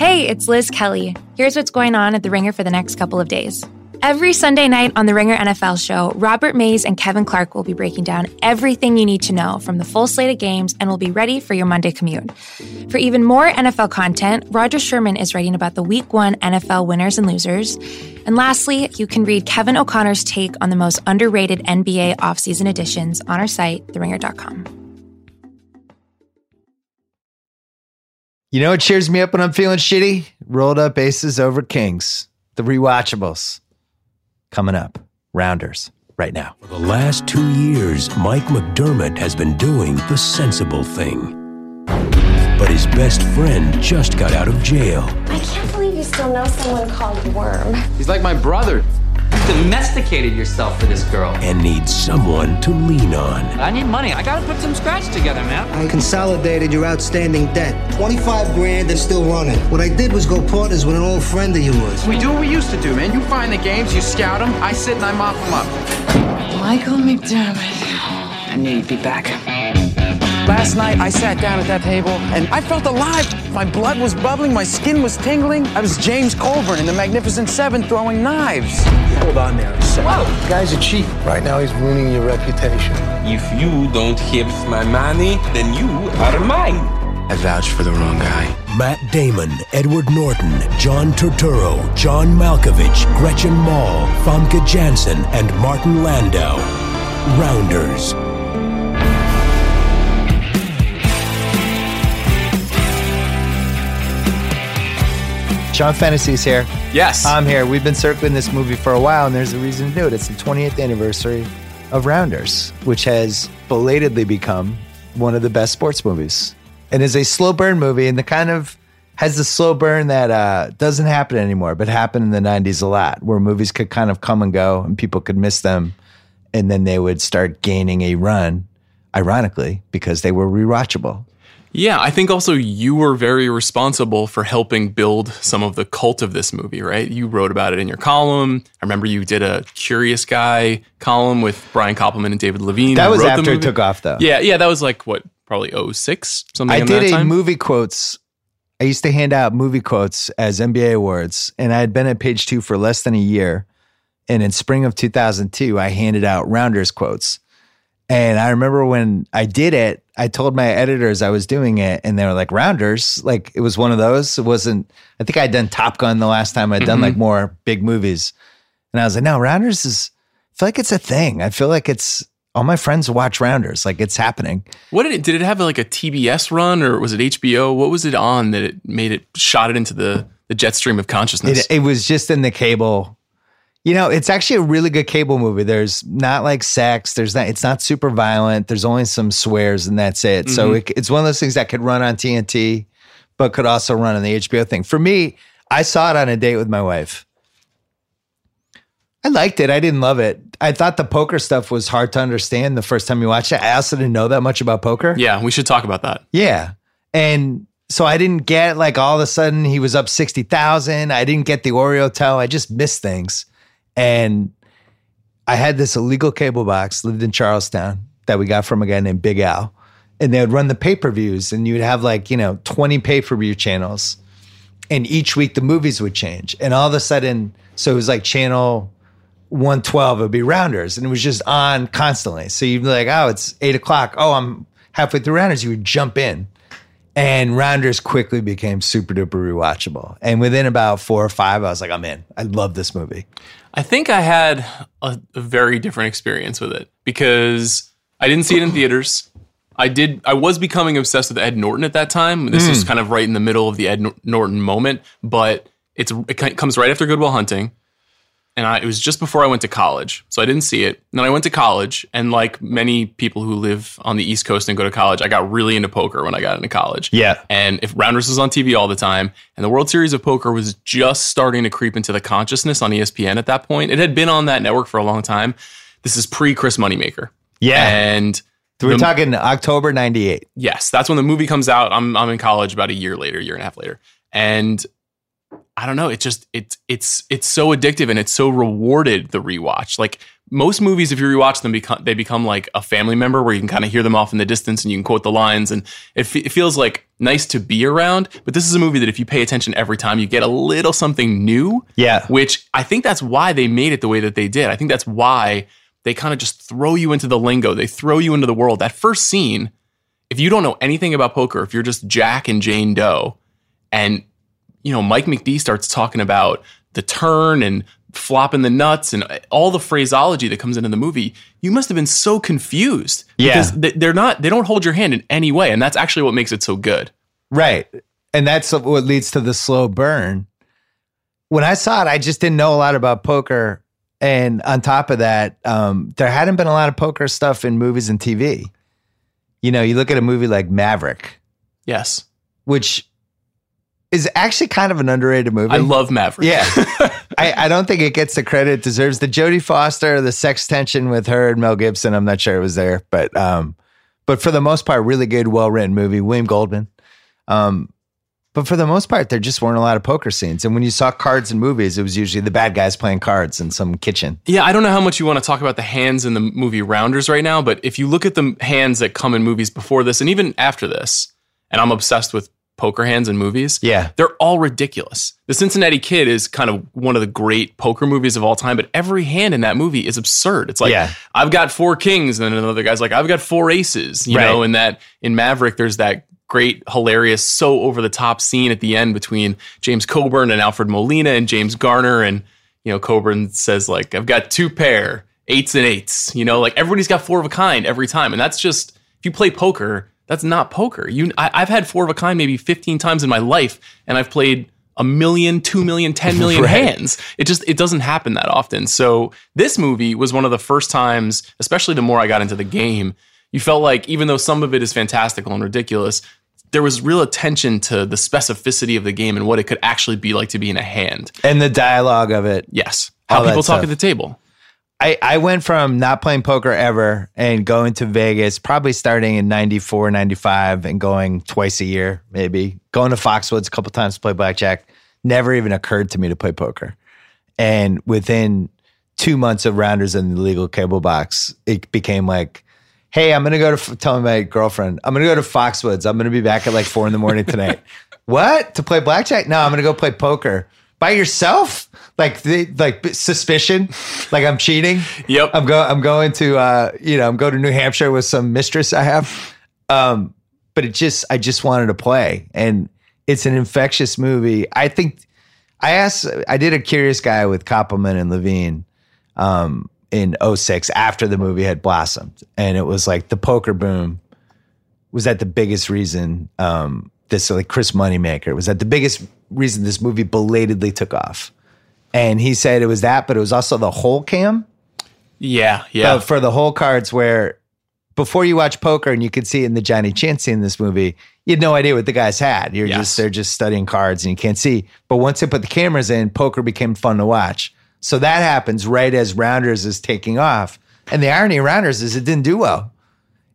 Hey, it's Liz Kelly. Here's what's going on at The Ringer for the next couple of days. Every Sunday night on The Ringer NFL show, Robert Mays and Kevin Clark will be breaking down everything you need to know from the full slate of games and will be ready for your Monday commute. For even more NFL content, Roger Sherman is writing about the Week 1 NFL winners and losers. And lastly, you can read Kevin O'Connor's take on the most underrated NBA offseason additions on our site, theringer.com. You know what cheers me up when I'm feeling shitty? Rolled up aces over kings. The rewatchables. Coming up. Rounders. Right now. For the last two years, Mike McDermott has been doing the sensible thing. But his best friend just got out of jail I can't believe you still know someone called Worm. He's like my brother. You domesticated yourself for this girl. and needs someone to lean on. I need money. I gotta put some scratch together, man. I consolidated your outstanding debt. 25 grand and still running. What I did was go partners with an old friend of yours. We do what we used to do, man. You find the games, you scout them, I sit and I mop them up. Michael McDermott. I knew you'd be back. Last night, I sat down at that table and I felt alive. My blood was bubbling, my skin was tingling. I was James Coburn in the Magnificent Seven throwing knives. Hold on there a second. Whoa. Guy's a cheat. Right now, he's ruining your reputation. If you don't give my money, then you are mine. I vouched for the wrong guy. Matt Damon, Edward Norton, John Turturro, John Malkovich, Gretchen Mol, Famke Janssen, and Martin Landau. Rounders. Sean Fennessey's here. Yes. I'm here. We've been circling this movie for a while, and there's a reason to do it. It's the 20th anniversary of Rounders, which has belatedly become one of the best sports movies. And is a slow burn movie, and the kind of has the slow burn that uh, doesn't happen anymore, but happened in the 90s a lot, where movies could kind of come and go and people could miss them. And then they would start gaining a run, ironically, because they were rewatchable. Yeah, I think also you were very responsible for helping build some of the cult of this movie, right? You wrote about it in your column. I remember you did a Curious Guy column with Brian Koppelman and David Levine. That was after it took off, though. Yeah, yeah, that was like what, probably 06, something I did a time. movie quotes. I used to hand out movie quotes as NBA awards, and I had been at page two for less than a year. And in spring of 2002, I handed out Rounders quotes. And I remember when I did it, I told my editors I was doing it, and they were like, Rounders? Like, it was one of those. It wasn't, I think I'd done Top Gun the last time I'd done like mm-hmm. more big movies. And I was like, no, Rounders is, I feel like it's a thing. I feel like it's, all my friends watch Rounders. Like, it's happening. What did it, did it have like a TBS run or was it HBO? What was it on that it made it, shot it into the, the jet stream of consciousness? It, it was just in the cable. You know, it's actually a really good cable movie. There's not like sex. There's not. It's not super violent. There's only some swears, and that's it. So mm-hmm. it, it's one of those things that could run on TNT, but could also run on the HBO thing. For me, I saw it on a date with my wife. I liked it. I didn't love it. I thought the poker stuff was hard to understand the first time you watched it. I also didn't know that much about poker. yeah, we should talk about that. Yeah. And so I didn't get like all of a sudden he was up 60,000. I didn't get the Oreo toe. I just missed things. And I had this illegal cable box, lived in Charlestown, that we got from a guy named Big Al. And they would run the pay per views, and you'd have like, you know, 20 pay per view channels. And each week the movies would change. And all of a sudden, so it was like channel 112, it would be Rounders. And it was just on constantly. So you'd be like, oh, it's eight o'clock. Oh, I'm halfway through Rounders. You would jump in. And Rounders quickly became super duper rewatchable. And within about four or five, I was like, I'm in. I love this movie. I think I had a, a very different experience with it because I didn't see it in theaters. I did. I was becoming obsessed with Ed Norton at that time. This is hmm. kind of right in the middle of the Ed Norton moment, but it's it comes right after Good Will Hunting, and I, it was just before I went to college, so I didn't see it. And then I went to college, and like many people who live on the East Coast and go to college, I got really into poker when I got into college. Yeah. And if Rounders was on TV all the time, and the World Series of Poker was just starting to creep into the consciousness on ESPN at that point, it had been on that network for a long time. This is pre Chris Moneymaker. Yeah. And So we're the- talking October 98. yes, that's when the movie comes out. I'm I'm in college about a year later, year and a half later. And I don't know. It just it's it's it's so addictive and it's so rewarded the rewatch. Like most movies, if you rewatch them, become they become like a family member where you can kind of hear them off in the distance and you can quote the lines, and it, fe- it feels like nice to be around. But this is a movie that if you pay attention every time, you get a little something new. Yeah. which I think that's why they made it the way that they did. I think that's why they kind of just throw you into the lingo. They throw you into the world. That first scene, if you don't know anything about poker, if you're just Jack and Jane Doe, and you know Mike McD starts talking about the turn and flopping the nuts and all the phraseology that comes into the movie, you must have been so confused Yeah. because they- they're not they don't hold your hand in any way, and that's actually what makes it so good. Right. And that's what leads to the slow burn. When I saw it, I just didn't know a lot about poker. And on top of that, um, there hadn't been a lot of poker stuff in movies and TV. You know, you look at a movie like Maverick, Yes, which is actually kind of an underrated movie. I love Maverick. Yeah. I, I don't think it gets the credit it deserves. The Jodie Foster, the sex tension with her and Mel Gibson, I'm not sure it was there, but um, but for the most part, really good, well written movie. William Goldman. Um, but for the most part, there just weren't a lot of poker scenes. And when you saw cards in movies, it was usually the bad guys playing cards in some kitchen. Yeah, I don't know how much you want to talk about the hands in the movie Rounders right now, but if you look at the hands that come in movies before this and even after this, and I'm obsessed with poker hands in movies, Yeah. they're all ridiculous. The Cincinnati Kid is kind of one of the great poker movies of all time, but every hand in that movie is absurd. It's like Yeah. I've got four kings, and then another guy's like I've got four aces. You Right. know, and that in Maverick, there's that great, hilarious, so over the top scene at the end between James Coburn and Alfred Molina and James Garner, and you know Coburn says like I've got two pair eights and eights. You know, like everybody's got four of a kind every time, and that's just if you play poker, that's not poker. You, I, I've had four of a kind maybe 15 times in my life, and I've played a million, two million, 10 million Right. hands. It just it doesn't happen that often. So this movie was one of the first times, especially the more I got into the game, you felt like even though some of it is fantastical and ridiculous, there was real attention to the specificity of the game and what it could actually be like to be in a hand. And the dialogue of it. Yes. How people talk stuff. at the table. I, I went from not playing poker ever and going to Vegas, probably starting in 94, 95, and going twice a year, maybe. Going to Foxwoods a couple times to play blackjack. Never even occurred to me to play poker. And within two months of rounders in the legal cable box, it became like, hey, I'm going to go to, telling my girlfriend, I'm going to go to Foxwoods. I'm going to be back at like four in the morning tonight. what? To play blackjack? No, I'm going to go play poker. By yourself? Like the like suspicion, like I'm cheating. Yep. I'm go I'm going to uh you know I'm going to New Hampshire with some mistress I have. Um, but it just I just wanted to play, and it's an infectious movie. I think I asked I did a curious guy with Koppelman and Levine um, in 06 after the movie had blossomed, and it was like the poker boom was that the biggest reason um, this like Chris Moneymaker was that the biggest reason this movie belatedly took off. And he said it was that, but it was also the whole cam Yeah, yeah. uh, for the whole cards where before you watch poker and you could see it in the Johnny Chan scene in this movie, you had no idea what the guys had. You're Yes. just they're just studying cards and you can't see. But once they put the cameras in, poker became fun to watch. So that happens right as Rounders is taking off. And the irony of Rounders is it didn't do well.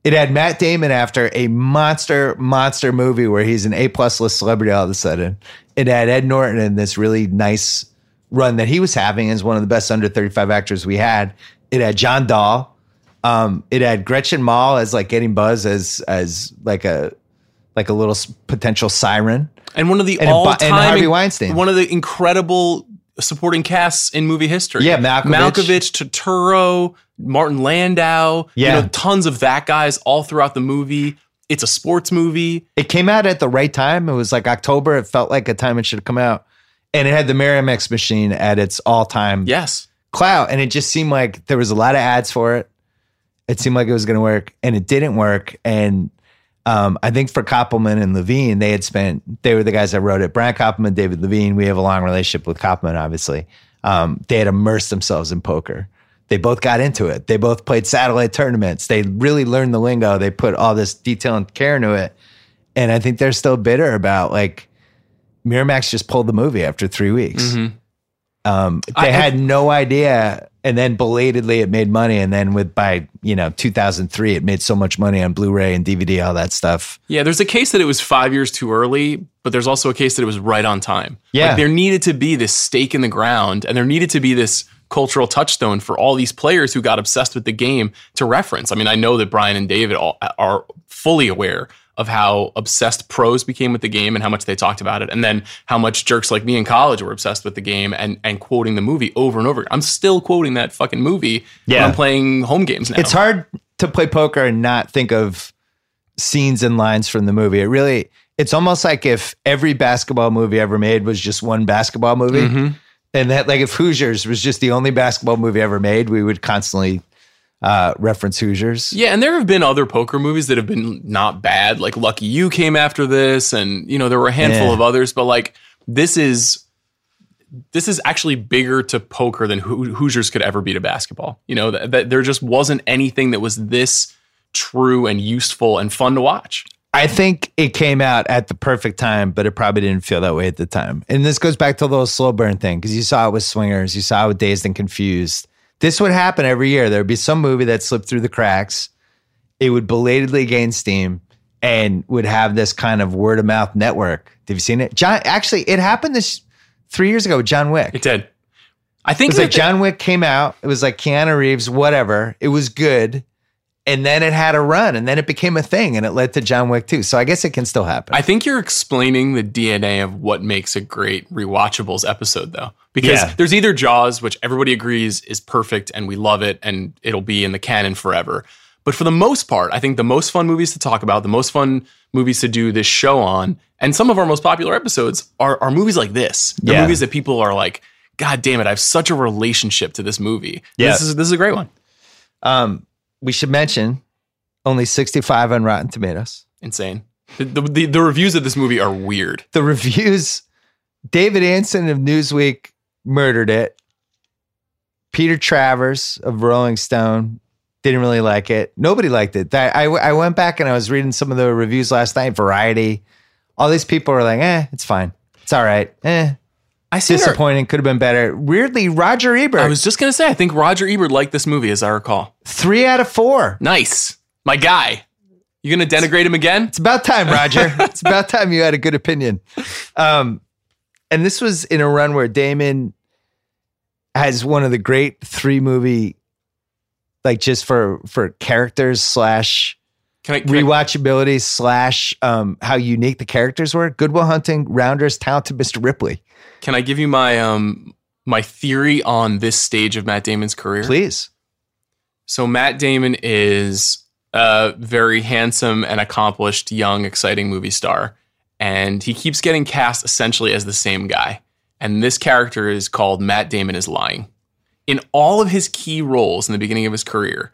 It had Matt Damon after a monster, monster movie where he's an A plus list celebrity all of a sudden. It had Ed Norton in this really nice run that he was having as one of the best under 35 actors we had. It had John Dahl. Um, it had Gretchen Mol as like getting buzz as as like a like a little potential siren. and one of the and all Bo- time and Harvey Weinstein. one of the incredible supporting casts in movie history. Yeah, Malkovich. Malkovich, Turturro, Martin Landau. Yeah. you know, tons of that guys all throughout the movie. It's a sports movie. It came out at the right time. It was like October. It felt like a time it should have come out. And it had the Miramax machine at its all time Yes, clout. And it just seemed like there was a lot of ads for it. It seemed like it was going to work, and it didn't work. And um, I think for Koppelman and Levine, they had spent, they were the guys that wrote it. Brian Koppelman, David Levine, we have a long relationship with Koppelman, obviously. Um, they had immersed themselves in poker. They both got into it. They both played satellite tournaments. They really learned the lingo. They put all this detail and care into it. And I think they're still bitter about like Miramax just pulled the movie after three weeks. Um, they I- I- had no idea, and then belatedly it made money, and then with by you know 2003 it made so much money on Blu-ray and DVD, all that stuff. Yeah, there's a case that it was five years too early, but there's also a case that it was right on time. Yeah. Like there needed to be this stake in the ground, and there needed to be this cultural touchstone for all these players who got obsessed with the game to reference. I mean, I know that Brian and David all, are fully aware of how obsessed pros became with the game and how much they talked about it, and then how much jerks like me in college were obsessed with the game and and quoting the movie over and over. I'm still quoting that fucking movie when Yeah. I'm playing home games now. It's hard to play poker and not think of scenes and lines from the movie. It really, it's almost like if every basketball movie ever made was just one basketball movie. Mm-hmm. And that, like, if Hoosiers was just the only basketball movie ever made, we would constantly uh, reference Hoosiers. Yeah, and there have been other poker movies that have been not bad. Like Lucky You came after this, and you know there were a handful Yeah. of others. But like this is this is actually bigger to poker than Hoo- Hoosiers could ever be to basketball. You know that, that there just wasn't anything that was this true and useful and fun to watch. I think it came out at the perfect time, but it probably didn't feel that way at the time. And this goes back to the little slow burn thing because you saw it with Swingers, you saw it with Dazed and Confused. This would happen every year. There would be some movie that slipped through the cracks. It would belatedly gain steam and would have this kind of word of mouth network. Have you seen it? John, actually, it happened this three years ago with John Wick. It did. I think It was like John Wick came out. It was like Keanu Reeves, whatever. It was good. And then it had a run and then it became a thing and it led to John Wick too. So I guess it can still happen. I think you're explaining the DNA of what makes a great rewatchables episode, though, because Yeah. there's either Jaws, which everybody agrees is perfect and we love it and it'll be in the canon forever. But for the most part, I think the most fun movies to talk about, the most fun movies to do this show on, and some of our most popular episodes are, are movies like this. They're Yeah. movies that people are like, God damn it, I have such a relationship to this movie. Yeah. This is this is a great one. Um, we should mention only 65 on Rotten Tomatoes. Insane. The, the, the, reviews of this movie are weird. The reviews, David Ansen of Newsweek murdered it. Peter Travers of Rolling Stone didn't really like it. Nobody liked it. I, I, I went back and I was reading some of the reviews last night, Variety. All these people were like, eh, it's fine. It's all right. Eh, I see disappointing. Could have been better. Weirdly, Roger Ebert, I was just gonna say, I think Roger Ebert liked this movie, as I recall. three out of four. Nice, my guy. You gonna denigrate him again? It's about time, Roger. it's about time you had a good opinion. Um, and this was in a run where Damon has one of the great three movie, like just for for characters slash Can I, can I- rewatchability slash um, how unique the characters were. Good Will Hunting, Rounders, Talented Mr. Ripley. can I give you my um my theory on this stage of Matt Damon's career? Please. So Matt Damon is a very handsome and accomplished young, exciting movie star, and he keeps getting cast essentially as the same guy. And this character is called Matt Damon is lying. In all of his key roles in the beginning of his career,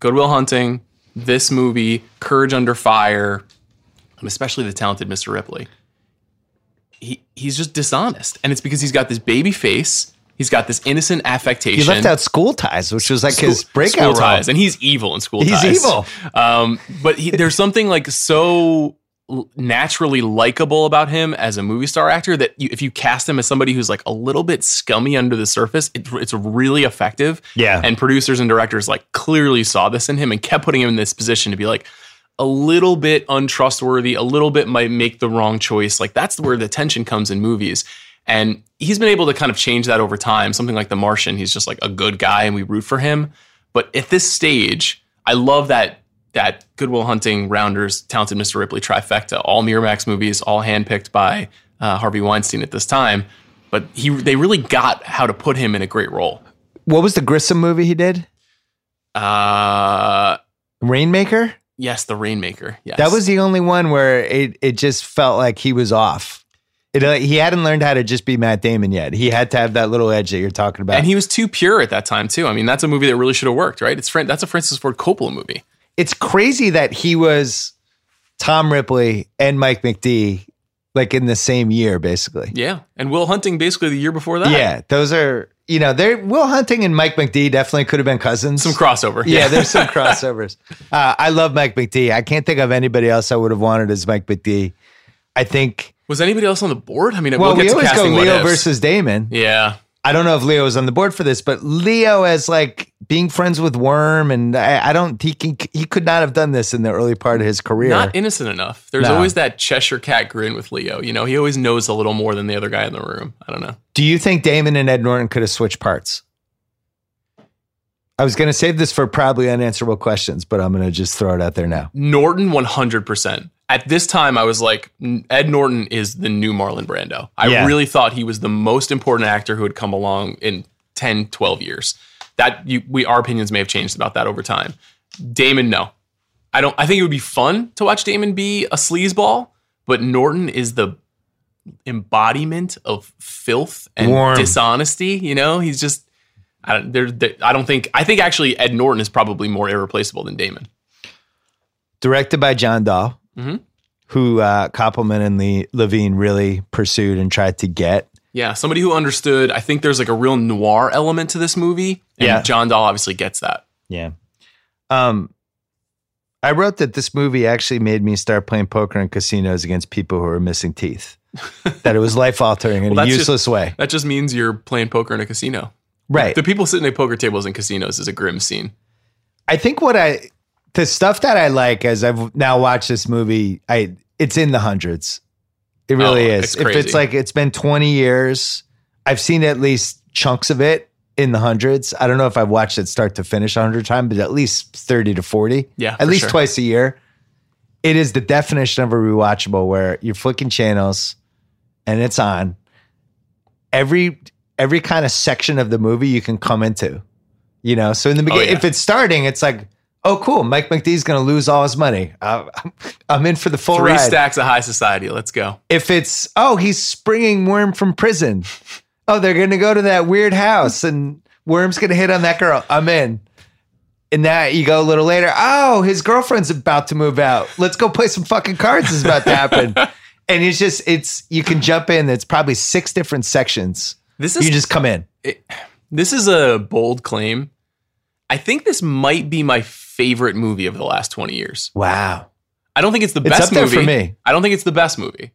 Good Will Hunting, this movie, Courage Under Fire, and especially the talented Mr. Ripley. He he's just dishonest, and it's because he's got this baby face. He's got this innocent affectation. He left out School Ties, which was like his breakout School role. ties, and he's evil in school He's ties. evil. Um, but he, there's something like so naturally likable about him as a movie star actor that you, if you cast him as somebody who's like a little bit scummy under the surface, it, it's really effective. Yeah. And producers and directors like clearly saw this in him and kept putting him in this position to be like a little bit untrustworthy, a little bit might make the wrong choice. Like that's where the tension comes in movies. And he's been able to kind of change that over time. Something like The Martian, he's just like a good guy and we root for him. But at this stage, I love that that Good Will Hunting, Rounders, Talented Mr. Ripley trifecta, all Miramax movies, all handpicked by uh, Harvey Weinstein at this time. But he they really got how to put him in a great role. What was the Grisham movie he did? Uh, Rainmaker? yes, The Rainmaker. Yes. That was the only one where it it just felt like he was off. It, uh, he hadn't learned how to just be Matt Damon yet. He had to have that little edge that you're talking about. and he was too pure at that time too. I mean, that's a movie that really should have worked, right? It's that's a Francis Ford Coppola movie. It's crazy that he was Tom Ripley and Mike McD like in the same year, basically. Yeah, and Will Hunting basically the year before that. Yeah, those are you know, they're Will Hunting and Mike McD definitely could have been cousins. some crossover. yeah, there's some crossovers. Uh, I love Mike McD. I can't think of anybody else I would have wanted as Mike McD. I think. Was anybody else on the board? I mean, Well, we'll we always go Leo versus Damon. Yeah, I don't know if Leo was on the board for this, but Leo as like being friends with Worm, and I, I don't he can, he could not have done this in the early part of his career. Not innocent enough. There's No. always that Cheshire cat grin with Leo. You know, he always knows a little more than the other guy in the room. I don't know. Do you think Damon and Ed Norton could have switched parts? I was going to save this for probably unanswerable questions, but I'm going to just throw it out there now. Norton 100%. At this time, I was like, Ed Norton is the new Marlon Brando. I Yeah. really thought he was the most important actor who had come along in 10, 12 years. That you, we, our opinions may have changed about that over time. Damon, no. I don't, I think it would be fun to watch Damon be a sleazeball, but Norton is the embodiment of filth and Worm. dishonesty. You know, he's just, I don't, I don't think, I think actually Ed Norton is probably more irreplaceable than Damon. Directed by John Dahl, Mhm. who uh, Koppelman and Lee, Levine really pursued and tried to get. Yeah, somebody who understood. I think there's like a real noir element to this movie, and Yeah. John Dahl obviously gets that. Yeah. Um, I wrote that this movie actually made me start playing poker in casinos against people who were missing teeth. that it was life altering in Well, a useless just- way. That just means you're playing poker in a casino, Right. The people sitting at poker tables in casinos is a grim scene. I think what I the stuff that I like as I've now watched this movie, I it's in the hundreds. It really Oh, is. it's if it's like it's been 20 years, I've seen at least chunks of it in the hundreds. I don't know if I've watched it start to finish a hundred times, but at least 30 to 40. Yeah, At least sure. twice a year. It is the definition of a rewatchable where you're flicking channels and it's on. Every every kind of section of the movie you can come into. You know, so in the beginning, Oh, yeah. if it's starting, it's like, oh, cool, Mike McDee's going to lose all his money. Uh, I'm in for the full Three ride. stacks of high society. Let's go. If it's, oh, he's springing Worm from prison. Oh, they're going to go to that weird house and Worm's going to hit on that girl. I'm in. And now you go a little later. Oh, his girlfriend's about to move out. Let's go play some fucking cards. Is about to happen. and it's just, it's, you can jump in. It's probably six different sections. This is You just come in. this is a bold claim. I think this might be my favorite movie of the last 20 years. Wow. I don't think it's the It's best up there movie for me. I don't think it's the best movie.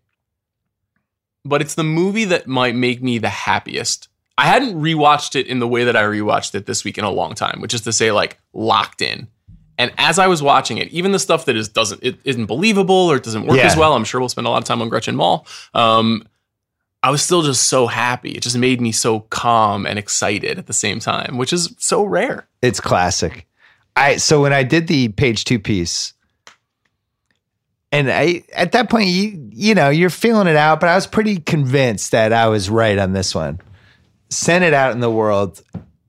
But it's the movie that might make me the happiest. I hadn't rewatched it in the way that I rewatched it this week in a long time, which is to say like locked in. And as I was watching it, even the stuff that is doesn't it isn't believable or it doesn't work Yeah. as well, I'm sure we'll spend a lot of time on Gretchen Mol. Um, I was still just so happy. It just made me so calm and excited at the same time, which is so rare. It's classic. I so when I did the page two piece, and I at that point you you know you're feeling it out, but I was pretty convinced that I was right on this one. Sent it out in the world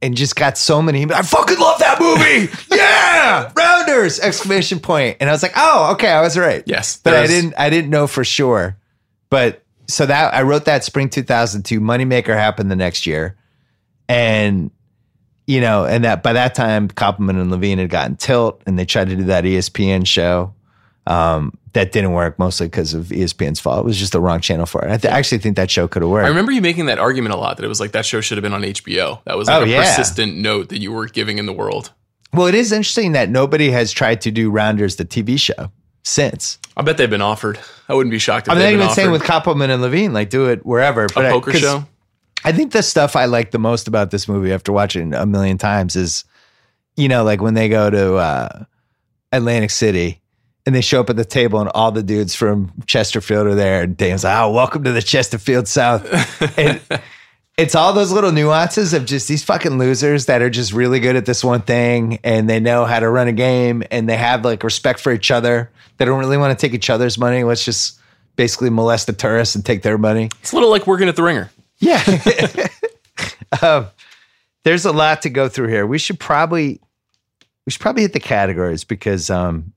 and just got so many. I fucking love that movie. yeah, Rounders! Exclamation point. And I was like, oh, okay, I was right. Yes, but I didn't. I didn't know for sure. But so that I wrote that spring 2002. Moneymaker happened the next year, and you know, and that by that time, Koppelman and Levine had gotten Tilt, and they tried to do that ESPN show. Um, that didn't work mostly because of ESPN's fault. It was just the wrong channel for it. I th- actually think that show could have worked. I remember you making that argument a lot that it was like that show should have been on HBO. That was like Oh, a yeah. persistent note that you were giving in the world. Well, it is interesting that nobody has tried to do Rounders, the TV show, since. I bet they've been offered. I wouldn't be shocked if I'm not even offered saying with Koppelman and Levine, like do it wherever. a But I- poker 'cause show. I think the stuff I like the most about this movie after watching it a million times is, you know, like when they go to uh, Atlantic City and they show up at the table and all the dudes from Chesterfield are there and Dame's like, oh, welcome to the Chesterfield South. and it's all those little nuances of just these fucking losers that are just really good at this one thing and they know how to run a game and they have like respect for each other. They don't really want to take each other's money. Let's just basically molest the tourists and take their money. It's a little like working at the Ringer. Yeah. um, there's a lot to go through here. We should probably we should probably hit the categories because um,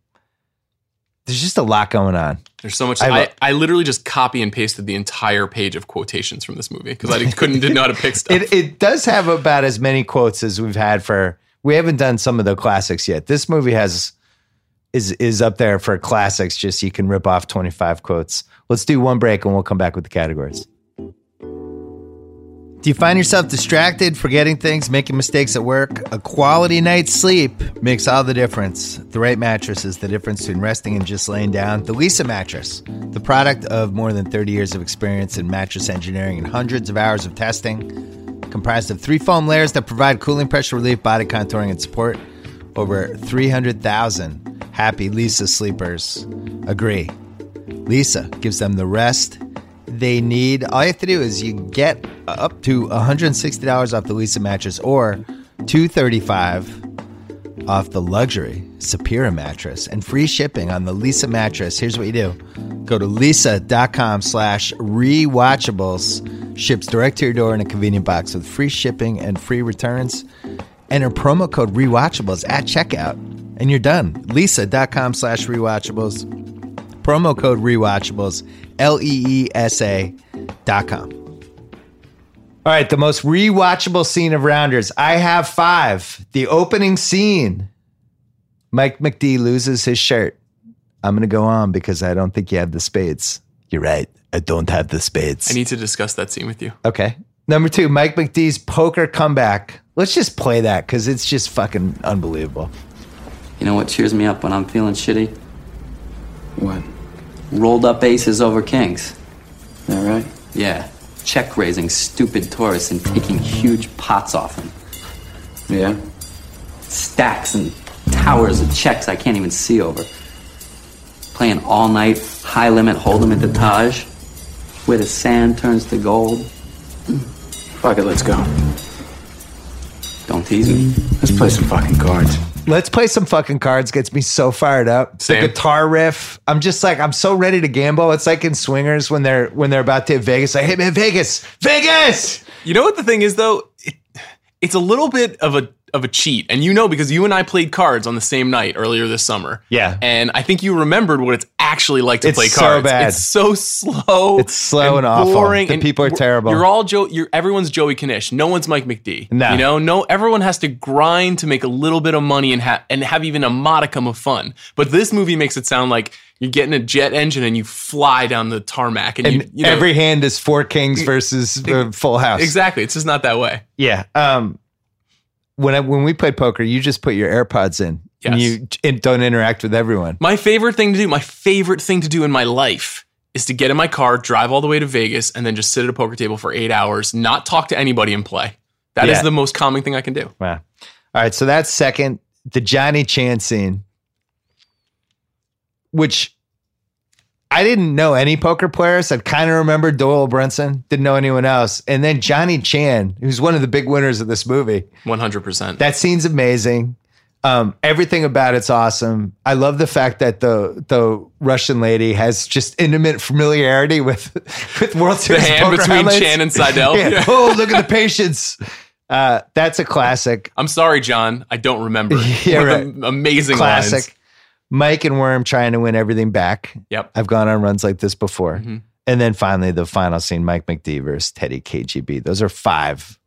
there's just a lot going on. There's so much. I I, I, literally just copy and pasted the entire page of quotations from this movie because I couldn't didn't know how to pick stuff. It it does have about as many quotes as we've had for. We haven't done some of the classics yet. This movie has is is up there for classics. Just you can rip off 25 quotes. Let's do one break and we'll come back with the categories. Do you find yourself distracted, forgetting things, making mistakes at work? A quality night's sleep makes all the difference. The right mattress is the difference between resting and just laying down. The Lisa mattress, the product of more than 30 years of experience in mattress engineering and hundreds of hours of testing, comprised of three foam layers that provide cooling, pressure relief, body contouring, and support. Over 300,000 happy Lisa sleepers agree. Lisa gives them the rest they need. All you have to do is you get up to $160 off the Lisa mattress or 235 off the luxury Superior mattress and free shipping on the Lisa mattress. Here's what you do. Go to lisa.com slash rewatchables. Ships direct to your door in a convenient box with free shipping and free returns. Enter promo code rewatchables at checkout and you're done. Lisa.com slash rewatchables. Promo code rewatchables. L E E S A dot com. All right, the most rewatchable scene of Rounders. I have five. The opening scene. Mike McD loses his shirt. I'm going to go on because I don't think you have the spades. You're right. I don't have the spades. I need to discuss that scene with you. Okay. Number two, Mike McD's poker comeback. Let's just play that because it's just fucking unbelievable. You know what cheers me up when I'm feeling shitty? What? Rolled up aces over kings. Is That right? Yeah. Check raising stupid tourists and taking huge pots off them. Yeah. Stacks and towers of checks I can't even see over. Playing all night, high limit hold'em at the Taj, where the sand turns to gold. Fuck it, let's go. Don't tease me. Let's play some fucking cards. Let's play some fucking cards. Gets me so fired up. Same. The guitar riff. I'm just like I'm so ready to gamble. It's like in swingers when they're when they're about to hit Vegas. Like, hey man, Vegas, Vegas. You know what the thing is though? It, it's a little bit of a of a cheat, and you know because you and I played cards on the same night earlier this summer. Yeah. and I think you remembered what it's actually like to It's play so cards. bad. It's so slow. It's slow and awful. boring. The and people are terrible. You're all Joe. You're everyone's Joey Knish. No one's Mike McD. No. you know, no. Everyone has to grind to make a little bit of money and have and have even a modicum of fun. But this movie makes it sound like you're getting a jet engine and you fly down the tarmac, and, And you, you know, every hand is four kings versus uh, full house. exactly. It's just not that way. Yeah. Um, when I, when we played poker, you just put your AirPods in and you and don't interact with everyone. My favorite thing to do, my favorite thing to do in my life is to get in my car, drive all the way to Vegas, and then just sit at a poker table for eight hours, not talk to anybody and play. That is Yeah. the most calming thing I can do. Wow. All right. So that's second. The Johnny Chan scene, which I didn't know any poker players. I kind of remember Doyle Brunson, didn't know anyone else. And then Johnny Chan, who's one of the big winners of this movie. 100%. That scene's amazing. Um, everything about it's awesome. I love the fact that the the Russian lady has just intimate familiarity with with World Series. the hand between highlights. Chan and Seidel. Yeah. Oh, look at the patience. Uh, that's a classic. I'm sorry, John. I don't remember. Yeah, right. amazing Classic. lines. Mike and Worm trying to win everything back. Yep. I've gone on runs like this before. Mhm. And then finally, the final scene Mike McD versus Teddy KGB. Those are five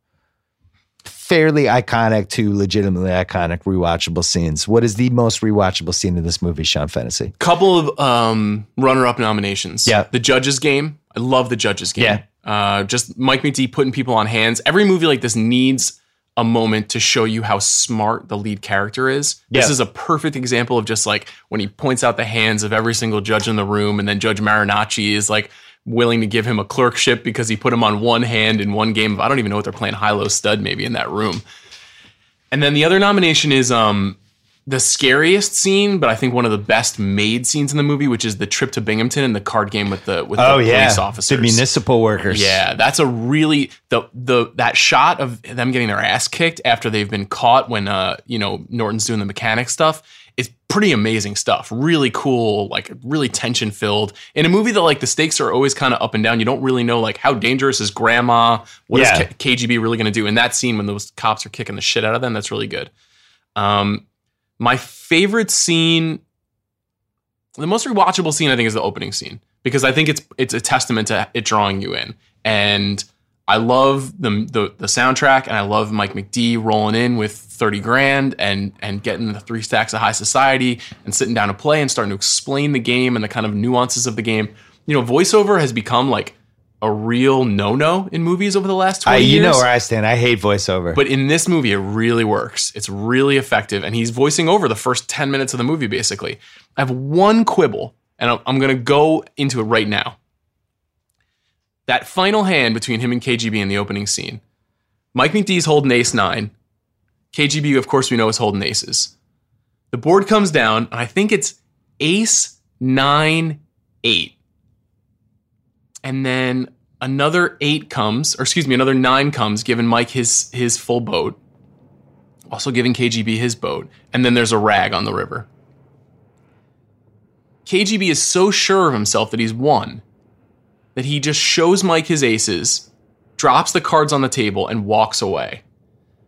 fairly iconic to legitimately iconic rewatchable scenes. What is the most rewatchable scene in this movie, Sean Fennessey? Couple of um, runner-up nominations. Yeah. The Judges Game. I love the Judges Game. Yeah. Uh, just Mike McD putting people on hands. Every movie like this needs a moment to show you how smart the lead character is. This is a perfect example of just like when he points out the hands of every single judge in the room, and then Judge Marinacci is like willing to give him a clerkship because he put him on one hand in one game. of- I don't even know what they're playing high low stud maybe in that room. And then the other nomination is um the scariest scene, but I think one of the best made scenes in the movie, which is the trip to Binghamton and the card game with the with the police officers. Oh, The municipal workers. Yeah, that's a really the the that shot of them getting their ass kicked after they've been caught when uh you know Norton's doing the mechanic stuff is pretty amazing stuff. Really cool, like really tension filled. In a movie that like the stakes are always kind of up and down. You don't really know like how dangerous is grandma. What Yeah. is K- KGB really going to do in that scene when those cops are kicking the shit out of them? That's really good. Um, my favorite scene the most rewatchable scene I think is the opening scene because I think it's it's a testament to it drawing you in. And I love the the, the soundtrack and I love Mike McD rolling in with 30 grand and and getting the three stacks of high society and sitting down to play and starting to explain the game and the kind of nuances of the game. You know, voiceover has become like a real no-no in movies over the last 20 I, you years. know where I stand. I hate voiceover. But in this movie, it really works. It's really effective. And he's voicing over the first 10 minutes of the movie, basically. I have one quibble, and I'm, I'm going to go into it right now. That final hand between him and KGB in the opening scene, Mike McDee's holding ace nine. KGB, of course, we know is holding aces. The board comes down, and I think it's ace nine eight. And then another eight comes, or excuse me, another nine comes, giving Mike his his full boat. Also giving KGB his boat. And then there's a rag on the river. KGB is so sure of himself that he's won that he just shows Mike his aces, drops the cards on the table, and walks away.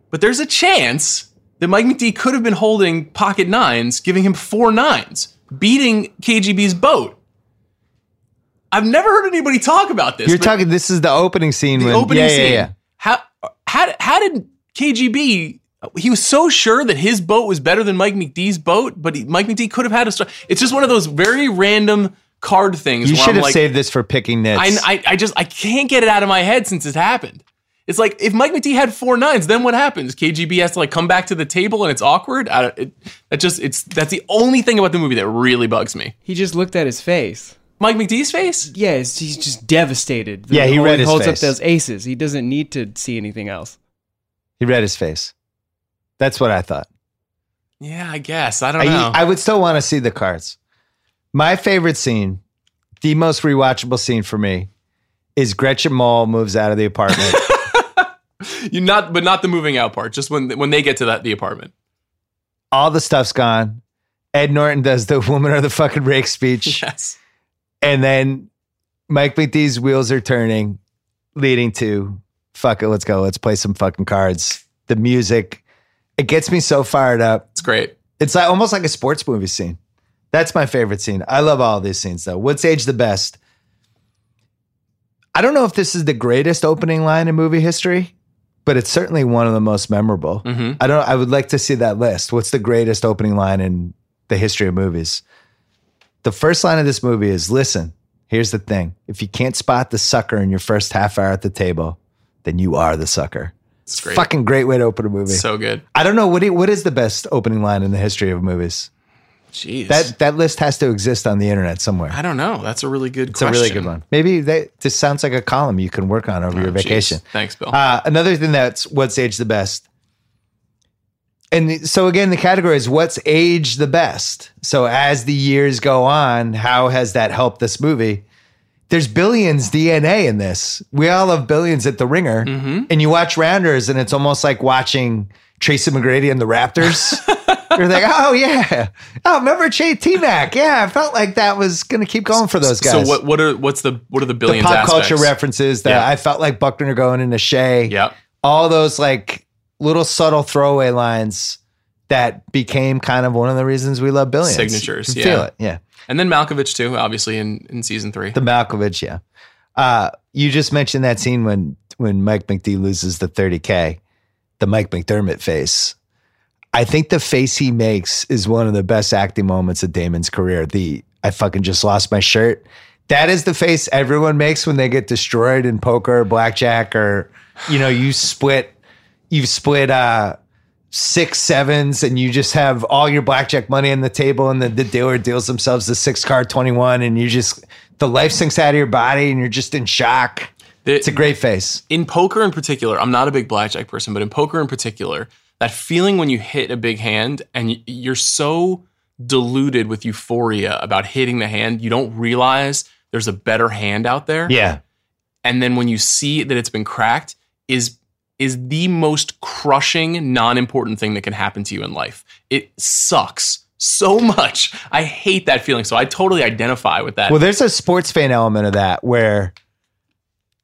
But there's a chance that Mike McD could have been holding pocket nines, giving him four nines, beating KGB's boat. I've never heard anybody talk about this. You're talking. This is the opening scene. the when, opening yeah, scene. Yeah, yeah. How how how did KGB? He was so sure that his boat was better than Mike McDee's boat, but he, Mike McD could have had a. start. It's just one of those very random card things. You where should I'm have like, saved this for picking nits. I, I I just I can't get it out of my head since it happened. It's like if Mike McD had four nines, then what happens? KGB has to like come back to the table and it's awkward. I, don't- it, that just it's that's the only thing about the movie that really bugs me. He just looked at his face. Mike McDee's face. Yeah, he's, he's just devastated. Yeah, he read his holds face. up those aces. He doesn't need to see anything else. he read his face. That's what I thought. Yeah, I guess I don't I, know. I would still want to see the cards. My favorite scene, the most rewatchable scene for me, is Gretchen Mol moves out of the apartment. you not, but not the moving out part. Just when when they get to that the apartment. All the stuff's gone. Ed Norton does the woman or the fucking rake speech. Yes. And then Mike McDee's wheels are turning, leading to fuck it, let's go. Let's play some fucking cards. The music, it gets me so fired up. It's great. It's like almost like a sports movie scene. That's my favorite scene. I love all these scenes though. What's age the best? I don't know if this is the greatest opening line in movie history, but it's certainly one of the most memorable. Mhm. I don't I would like to see that list. What's the greatest opening line in the history of movies? The first line of this movie is listen, here's the thing. If you can't spot the sucker in your first half hour at the table, then you are the sucker. It's great. Fucking great way to open a movie. So good. I don't know what what is the best opening line in the history of movies. Jeez. That that list has to exist on the internet somewhere. I don't know. That's a really good It's question. a really good one. Maybe that this sounds like a column you can work on over your Oh, geez. vacation. Thanks, Bill. Uh, another thing that's what's aged the best. And so again, the category is what's aged the best. So as the years go on, how has that helped this movie? There's billions DNA in this. We all have billions at the ringer. Mm-hmm. And you watch Rounders, and it's almost like watching Tracy McGrady and the Raptors. You're like, oh yeah, oh remember T Mac? Yeah, I felt like that was going to keep going for those guys. So what what are what's the what are the the billions pop aspects? culture references that Yeah. I felt like Buckner going into Shea. Yep. All those like little subtle throwaway lines that became kind of one of the reasons we love billions. Signatures, You yeah. feel it, yeah. And then Malkovich too, obviously in, in season three. The Malkovich, yeah. Uh, you just mentioned that scene when when Mike McD loses the 30k, the Mike McDermott face. I think the face he makes is one of the best acting moments of Damon's career. The I fucking just lost my shirt. That is the face everyone makes when they get destroyed in poker or blackjack or you know, you split you've split uh six sevens and you just have all your blackjack money on the table and the, the dealer deals themselves the six card 21 and you just the life sinks out of your body and you're just in shock. It's a great face in poker in particular, I'm not a big blackjack person, but in poker in particular, that feeling when you hit a big hand and you're so diluted with euphoria about hitting the hand, you don't realize there's a better hand out there. yeah. And then when you see that it's been cracked, is is the most crushing, non-important thing that can happen to you in life. It sucks so much. I hate that feeling. So I totally identify with that. well there's a sports fan element of that where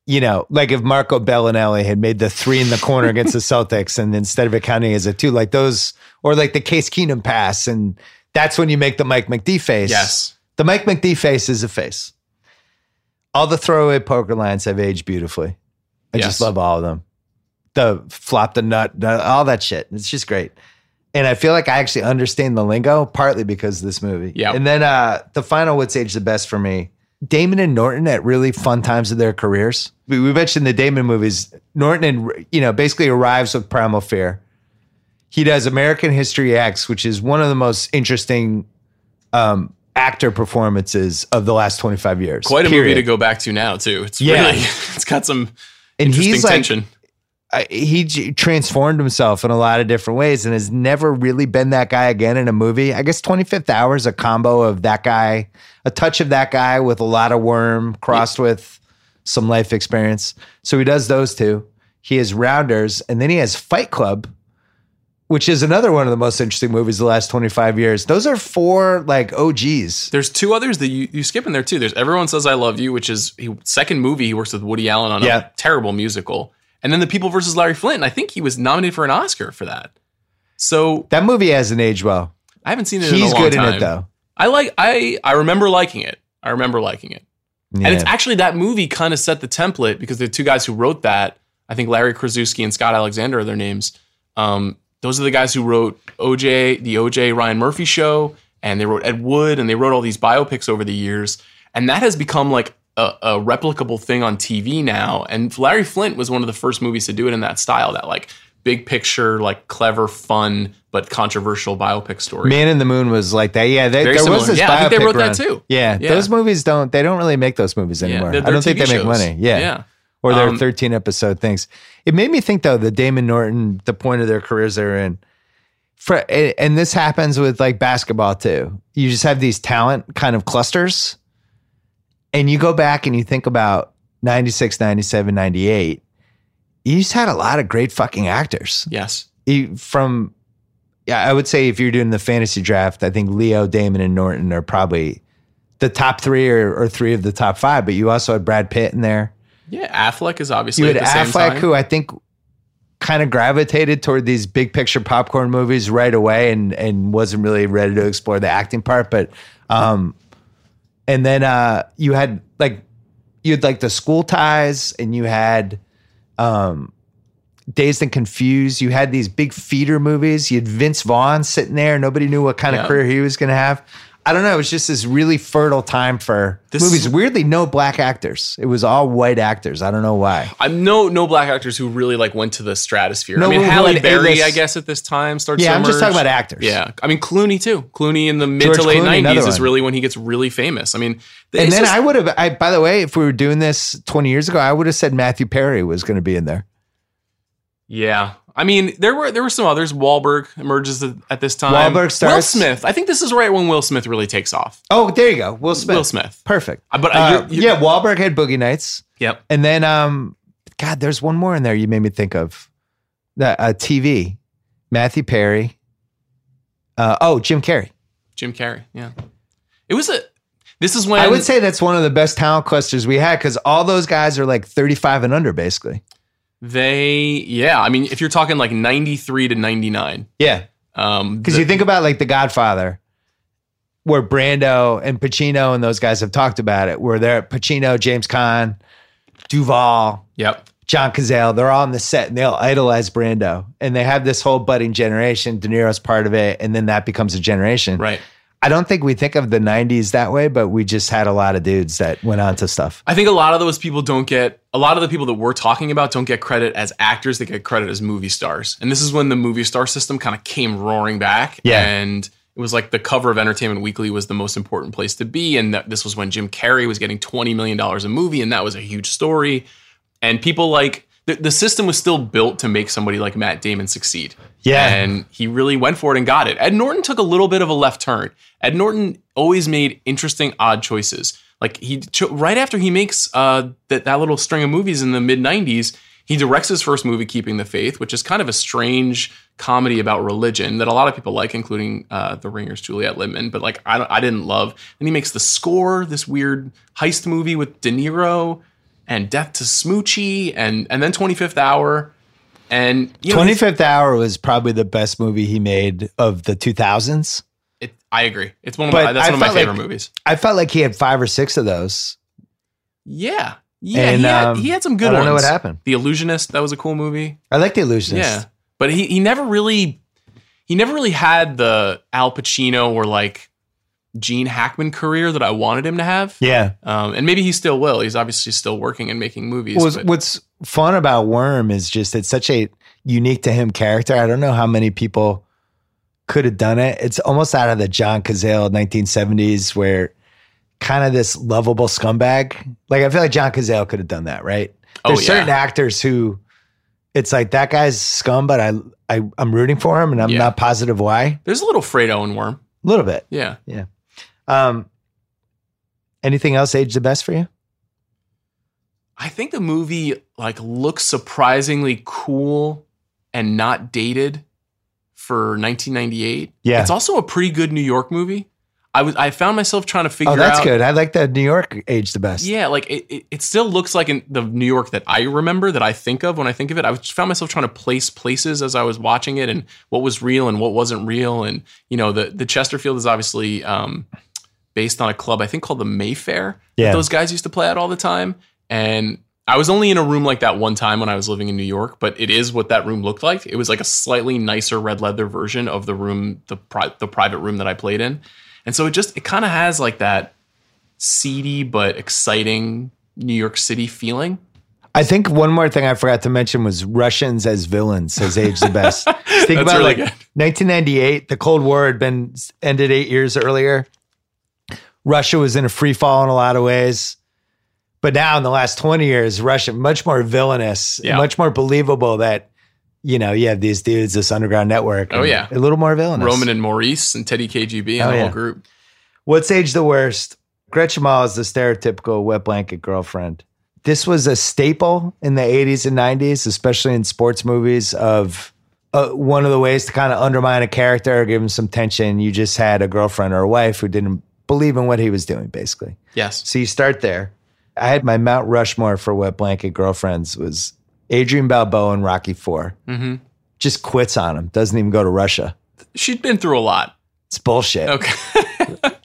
you know like if marco belinelli had made the three in the corner against the celtics and instead of it counting as a two like those or like the case keenum pass and that's when you make the mike mcd face Yes. the mike mcd face is a face all the throwaway poker lines have aged beautifully i Yes. just love all of them the flop the nut all that shit it's just great and I feel like I actually understand the lingo partly because of this movie. Yeah. And then uh, the final what's age the best for me. Damon and Norton at really fun times of their careers. We, we mentioned the Damon movies. Norton and you know basically arrives with Primal Fear. He does American History X, which is one of the most interesting um, actor performances of the last twenty five years. Quite a movie to go back to now too. It's Yeah. really it's got some And interesting he's tension. I, he transformed himself in a lot of different ways and has never really been that guy again in a movie. I guess 25th Hour is a combo of that guy, a touch of that guy with a lot of worm crossed with some life experience. So he does those two. He has Rounders, and then he has Fight Club, which is another one of the most interesting movies the last 25 years. Those are four like OGs. There's two others that you, you skip in there too. There's Everyone Says I Love You, which is he second movie he works with Woody Allen on Yeah. a terrible musical. And then The People versus Larry Flynt. And I think he was nominated for an Oscar for that. So That movie hasn't aged well. I haven't seen it He's in a long good time. in it though. I like I I remember liking it. I remember liking it. Yeah. And it's actually that movie kind of set the template because the two guys who wrote that, I think Larry Karaszewski and Scott Alexander are their names. Um, those are the guys who wrote OJ, the OJ Ryan Murphy show, and they wrote Ed Wood, and they wrote all these biopics over the years. And that has become like a, a replicable thing on TV now. And Larry Flynt was one of the first movies to do it in that style, that like big picture, like clever, fun, but controversial biopic story. Man in the Moon was like that. Yeah, they, there was this Yeah, I think they wrote that too. Yeah, Yeah. those movies don't. They don't really make those movies anymore. they're- I don't they're think they TV make money. Yeah, Yeah. or they're Um, thirteen episode things. It made me think though the Damon Norton, the point of their careers they're in. For, and this happens with like basketball too. You just have these talent kind of clusters, and you go back and you think about 96, 97, 98. You just had a lot of great fucking actors. Yes. You- from yeah, I would say if you're doing the fantasy draft, I think Leo, Damon, and Norton are probably the top three or, or three of the top five. But you also had Brad Pitt in there. Yeah, Affleck is obviously You had at the same Affleck, who I think kind of gravitated toward these big picture popcorn movies right away, and and wasn't really ready to explore the acting part. But um, and then uh, you had like you had like the school ties, and you had um Dazed and Confused. You had these big feeder movies. You had Vince Vaughn sitting there. Nobody knew what kind Yeah. of career he was going to have. I don't know. It was just this really fertile time for This movies. Weirdly, no black actors. It was all white actors. I don't know why. I'm no no black actors who really like went to the stratosphere. No, I mean, Halle Berry, A-list- I guess at this time starts. Yeah, to I'm just talking about actors. Yeah, I mean Clooney too. Clooney in the mid George to late Clooney, '90s is really when he gets really famous. I mean, And then just- I would have. I by the way, if we were doing this 20 years ago, I would have said Matthew Perry was going to be in there. yeah. I mean, there were there were some others. Wahlberg emerges at, this time. Wahlberg starts. Will Smith. I think this is right when Will Smith really takes off. Oh, there you go. Will Smith. Will Smith. Perfect. Uh, but, uh, Uh, you're- you're- yeah, Wahlberg had Boogie Nights, Yep. and then um, God, there's one more in there. You made me think of that uh, TV. Matthew Perry. Uh, oh, Jim Carrey. Jim Carrey. Yeah. It was a. This is when I would say that's one of the best talent clusters we had because all those guys are like 35 and under, basically. They. Yeah. I mean, if you're talking like '93 to '99. Yeah. Um, Because the- you think about like The Godfather, where Brando and Pacino and those guys have talked about it, where they're Pacino, James Caan, Duvall, Yep. John Cazale, they're all on the set and they'll idolize Brando. And they have this whole budding generation. De Niro's part of it. And then that becomes a generation. Right. I don't think we think of the 90s that way, but we just had a lot of dudes that went on to stuff. I think a lot of those people don't get a lot of the people that we're talking about don't get credit as actors. They get credit as movie stars. And this is when the movie star system kind of came roaring back. Yeah. And it was like the cover of Entertainment Weekly was the most important place to be. And that this was when Jim Carrey was getting $20 million a movie. And that was a huge story. And people like the, the system was still built to make somebody like Matt Damon succeed. Yeah. And he really went for it and got it. Ed Norton took a little bit of a left turn. Ed Norton always made interesting, odd choices. Like he right after he makes uh, that that little string of movies in the mid '90s, he directs his first movie, Keeping the Faith, which is kind of a strange comedy about religion that a lot of people like, including uh, The Ringer's Juliet Litman. But like I, don't, I didn't love. And he makes The Score, this weird heist movie with De Niro, and Death to Smoochy, and and then 25th Hour. And you know, 25th Hour was probably the best movie he made of the 2000s. It, I agree. It's one of But my, that's I one of my favorite like- movies. I felt like he had five or six of those. Yeah. Yeah. And, he, had, um, he had some good ones. I don't know what happened. The Illusionist, that was a cool movie. I like The Illusionist. Yeah. But he, he never really he never really had the Al Pacino or like Gene Hackman career that I wanted him to have. Yeah. Um, and maybe he still will. He's obviously still working and making movies. What's, fun about Worm is just it's such a unique to him character. I don't know how many people could have done it. It's almost out of the John Cazale 1970s where kind of this lovable scumbag. Like I feel like John Cazale could have done that, right? Oh, There's certain actors who it's like that guy's scum, but I, I I'm rooting for him, and I'm Yeah. not positive why. There's a little Fredo in Worm. A little bit. Yeah. Yeah. Um. Anything else age the best for you? I think the movie like looks surprisingly cool and not dated for 1998. Yeah. It's also a pretty good New York movie. I was I found myself trying to figure out. Oh, that's out good. I like that New York age the best. Yeah, like it, it, it still looks like in the New York that I remember, that I think of when I think of it. I was- found myself trying to place places as I was watching it and what was real and what wasn't real. And, you know, the, the Chesterfield is obviously um, based on a club, I think called the Mayfair. that Yeah. those guys used to play at all the time. And I was only in a room like that one time when I was living in New York, but it is what that room looked like. It was like a slightly nicer red leather version of the room, the, pri- the private room that I played in. And so it just, it kind of has like that seedy but exciting New York City feeling. I think one more thing I forgot to mention was Russians as villains has aged the best. Think about really like good. 1998, the Cold War had been ended eight years earlier. Russia was in a free fall in a lot of ways. But now in the last 20 years, Russia much more villainous, Yeah. much more believable that, you know, you have these dudes, this underground network. Oh, yeah. A little more villainous. Roman and Maurice and Teddy KGB and Oh, the yeah. whole group. What's age the worst? Gretchen Mol is the stereotypical wet blanket girlfriend. This was a staple in the 80s and 90s, especially in sports movies. Of uh, one of the ways to kind of undermine a character or give him some tension, you just had a girlfriend or a wife who didn't believe in what he was doing, basically. Yes. So you start there. I had my Mount Rushmore for wet blanket girlfriends was Adrian Balboa in Rocky 4 hmm Just quits on him, doesn't even go to Russia. She'd been through a lot. It's bullshit. Okay. I,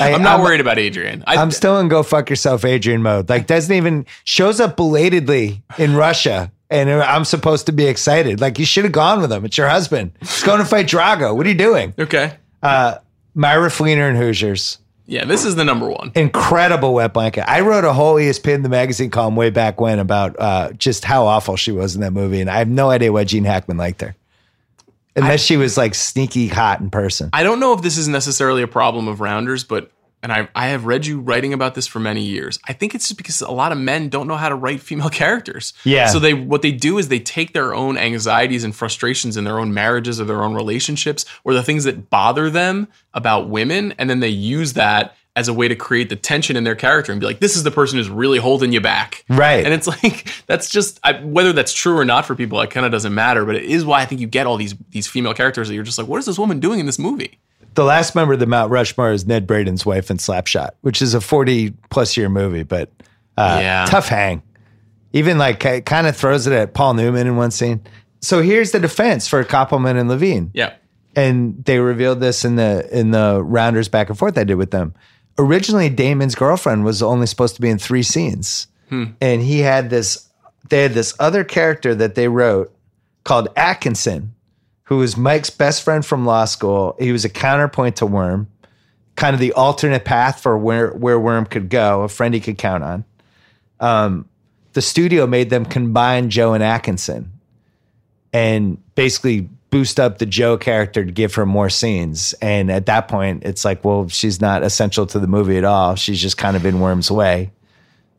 I'm not worried about Adrian. I, I'm still in go fuck yourself, Adrian mode. Like doesn't even shows up belatedly in Russia, and I'm supposed to be excited. Like you should have gone with him. It's your husband. He's going to fight Drago. What are you doing? okay. Uh, Myra Fleener and Hoosiers. Yeah, this is the number one. Incredible wet blanket. I wrote a whole ESPN the magazine column way back when about uh, just how awful she was in that movie, and I have no idea why Gene Hackman liked her, unless she was like sneaky hot in person. I don't know if this is necessarily a problem of Rounders, but and I I have read you writing about this for many years. I think it's just because a lot of men don't know how to write female characters. Yeah. So they what they do is they take their own anxieties and frustrations in their own marriages or their own relationships or the things that bother them about women, and then they use that as a way to create the tension in their character and be like, this is the person who's really holding you back. Right. And it's like that's just I, whether that's true or not for people, it kind of doesn't matter. But it is why I think you get all these these female characters that you're just like, what is this woman doing in this movie? The last member of the Mount Rushmore is Ned Braden's wife in Slapshot, which is a 40 plus year movie, but uh, Yeah. tough hang. Even like kind of throws it at Paul Newman in one scene. So here's the defense for Koppelman and Levine. Yeah. And they revealed this in the in the rounders back and forth I did with them. Originally, Damon's girlfriend was only supposed to be in three scenes. And he had this they had this other character that they wrote called Atkinson, who was Mike's best friend from law school. He was a counterpoint to Worm, kind of the alternate path for where where Worm could go, a friend he could count on. Um, the studio made them combine Joe and Atkinson, and basically boost up the Joe character to give her more scenes. And at that point, it's like, well, she's not essential to the movie at all. She's just kind of in Worm's way,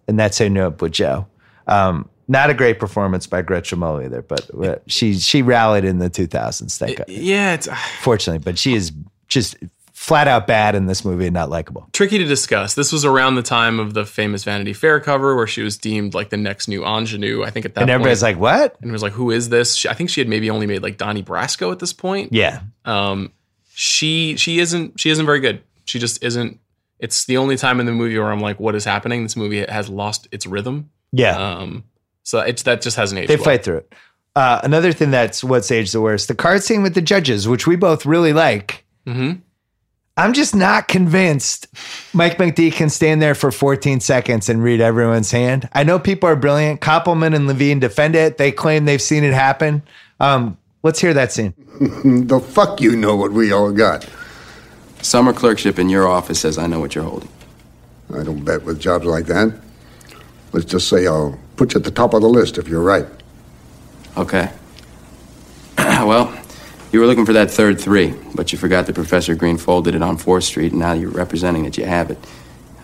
and that's how I knew up with Joe. Um, not a great performance by Gretchen Mol either, but uh, she she rallied in the 2000s. Thank God. Yeah, it's Fortunately, but she is just flat out bad in this movie and not likable. tricky to discuss. This was around the time of the famous Vanity Fair cover where she was deemed like the next new ingenue. I think at that And everybody's point. like, "What?" and it was like, who is this? She, I think she had maybe only made like Donnie Brasco at this point. Yeah, Um, she she isn't she isn't very good. She just isn't. It's the only time in the movie where I'm like, what is happening? This movie has lost its rhythm. yeah. Um, so it's that just hasn't aged. they well. fight through it. Uh, another thing that's what's aged the worst: the card scene with the judges, which we both really like. Mhm. I'm just not convinced Mike McD can stand there for 14 seconds and read everyone's hand. I know people are brilliant. Koppelman and Levine defend it. They claim they've seen it happen. Um, let's hear that scene. the fuck you know what we all got. Summer clerkship in your office says I know what you're holding. I don't bet with jobs like that. Let's just say I'll put you at the top of the list if you're right. Okay. well, you were looking for that third three, but you forgot that Professor Green folded it on 4th Street, and now you're representing that you have it.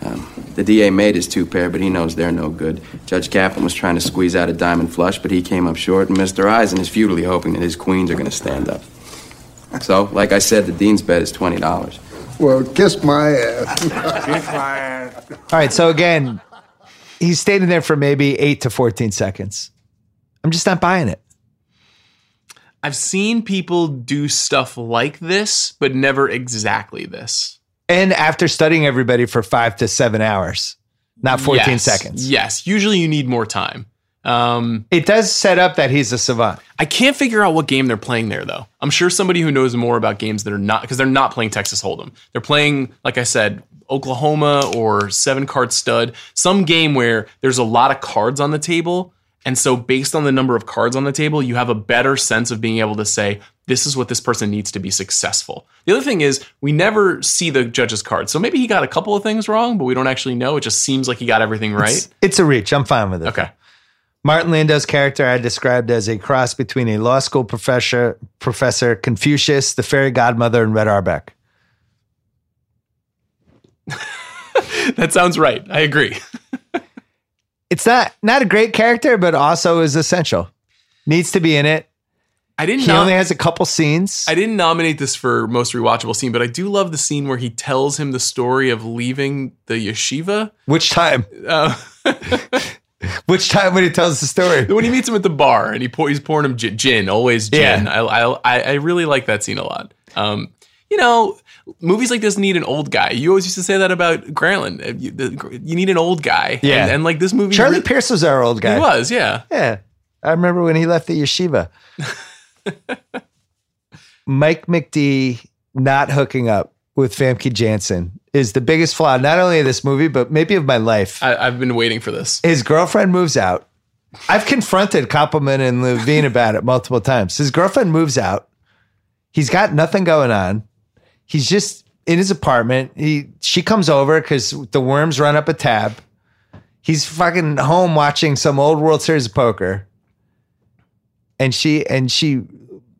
Um, the DA made his two pair, but he knows they're no good. Judge Kaplan was trying to squeeze out a diamond flush, but he came up short, and Mr. Eisen is futilely hoping that his queens are going to stand up. So, like I said, the dean's bet is twenty dollars. Well, kiss my ass. Kiss my ass. All right. So again, he's standing there for maybe eight to 14 seconds. I'm just not buying it. I've seen people do stuff like this, but never exactly this. And after studying everybody for five to seven hours, not 14 Yes. seconds. Yes. Usually you need more time. Um, it does set up that he's a savant. I can't figure out what game they're playing there, though. I'm sure somebody who knows more about games that are not, because they're not playing Texas Hold'em. They're playing, like I said, Oklahoma or seven card stud, some game where there's a lot of cards on the table. And so, based on the number of cards on the table, you have a better sense of being able to say, this is what this person needs to be successful. The other thing is, we never see the judge's cards. So maybe he got a couple of things wrong, but we don't actually know. It just seems like he got everything right. It's, it's a reach. I'm fine with it. Okay. Martin Landau's character I described as a cross between a law school professor, Professor Confucius, the fairy godmother, and Red Auerbach. that sounds right. I agree. It's not not a great character, but also is essential. Needs to be in it. I didn't He nom- only has a couple scenes. I didn't nominate this for most rewatchable scene, but I do love the scene where he tells him the story of leaving the yeshiva. Which time? Uh, Which time when he tells the story? when he meets him at the bar and he pour, he's pouring him gin, always gin. Yeah. I, I I really like that scene a lot. Um, you know, movies like this need an old guy. You always used to say that about Grantland. Uh, You, the- you need an old guy. Yeah. and, and like this movie, Charlie re- Pierce was our old guy. He was, yeah. Yeah. I remember when he left the yeshiva. Mike McD not hooking up with Famke Janssen is the biggest flaw, not only of this movie, but maybe of my life. I, I've been waiting for this. His girlfriend moves out. I've confronted Koppelman and Levine about it multiple times. His girlfriend moves out. He's got nothing going on. He's just in his apartment. He she comes over because the worms run up a tab. He's fucking home watching some old World Series of poker. And she and she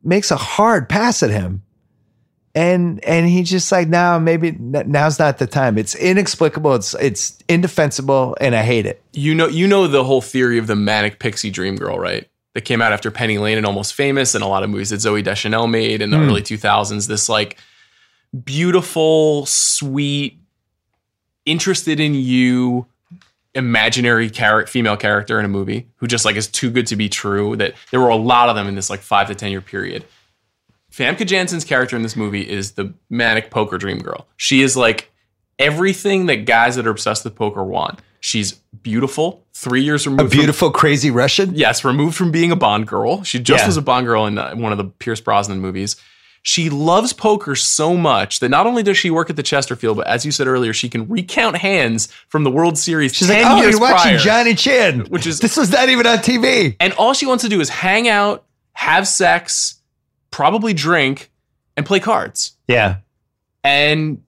makes a hard pass at him. And and he's just like, no, maybe now's not the time. It's inexplicable. It's it's indefensible, and I hate it. You know, you know the whole theory of the manic pixie dream girl, right? That came out after Penny Lane and Almost Famous, and a lot of movies that Zooey Deschanel made in the Hmm. early 2000s. This like beautiful, sweet, interested in you, imaginary character, female character in a movie who just like is too good to be true. That there were a lot of them in this like five to ten year period. Famke Janssen's character in this movie is the manic poker dream girl. She is like everything that guys that are obsessed with poker want. She's beautiful, three years removed. A from- beautiful, crazy Russian. yes, removed from being a Bond girl. She just Yeah. was a Bond girl in uh, one of the Pierce Brosnan movies. She loves poker so much that not only does she work at the Chesterfield, but as you said earlier, she can recount hands from the World Series. She's 10 like, oh, you're watching prior. Johnny Chan, Which is- this was not even on TV. And all she wants to do is hang out, have sex, probably drink, and play cards. Yeah, And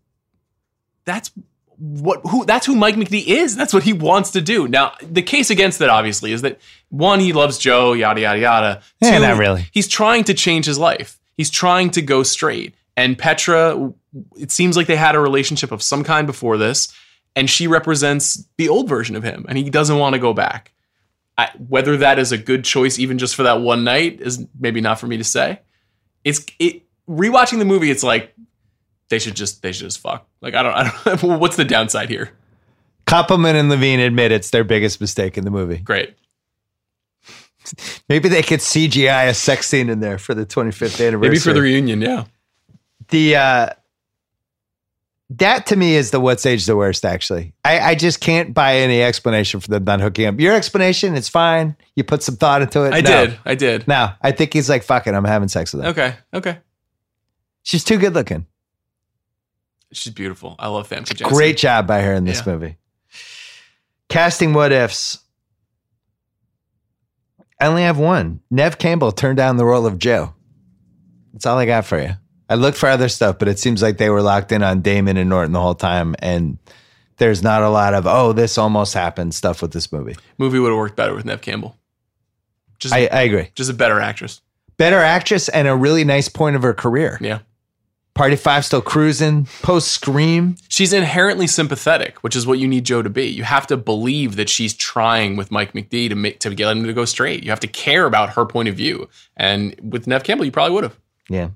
that's what who that's who Mike McD is. That's what he wants to do. Now, the case against that obviously is that one, he loves Joe, yada yada yada. Yeah, not really. He's trying to change his life. He's trying to go straight. And Petra, it seems like they had a relationship of some kind before this, and she represents the old version of him, and he doesn't want to go back. I, whether that is a good choice, even just for that one night, is maybe not for me to say. It's it rewatching the movie. It's like they should just they should just fuck. Like I don't I don't. What's the downside here? Koppelman and Levine admit it's their biggest mistake in the movie. Great. Maybe they could CGI a sex scene in there for the 25th anniversary. Maybe for the reunion. Yeah. the uh that to me is the what's age the worst actually I, I just can't buy any explanation for them not hooking up your explanation it's fine you put some thought into it I No. did. I did. no i think he's like fuck it i'm having sex with her Okay. Okay. she's too good looking She's beautiful. I love Famke Janssen. great job by her in this Yeah. movie casting what ifs i only have one nev campbell turned down the role of joe that's all i got for you i looked for other stuff but it seems like they were locked in on damon and norton the whole time and there's not a lot of oh this almost happened stuff with this movie Movie would have worked better with Nev Campbell. Just I, I agree just a better actress. better actress and a really nice point of her career Yeah. Party Five still cruising. Post Scream. She's inherently sympathetic, which is what you need Joe to be. You have to believe that she's trying with Mike McD to make to get him to go straight. You have to care about her point of view. And with Nev Campbell, you probably would have. Yeah.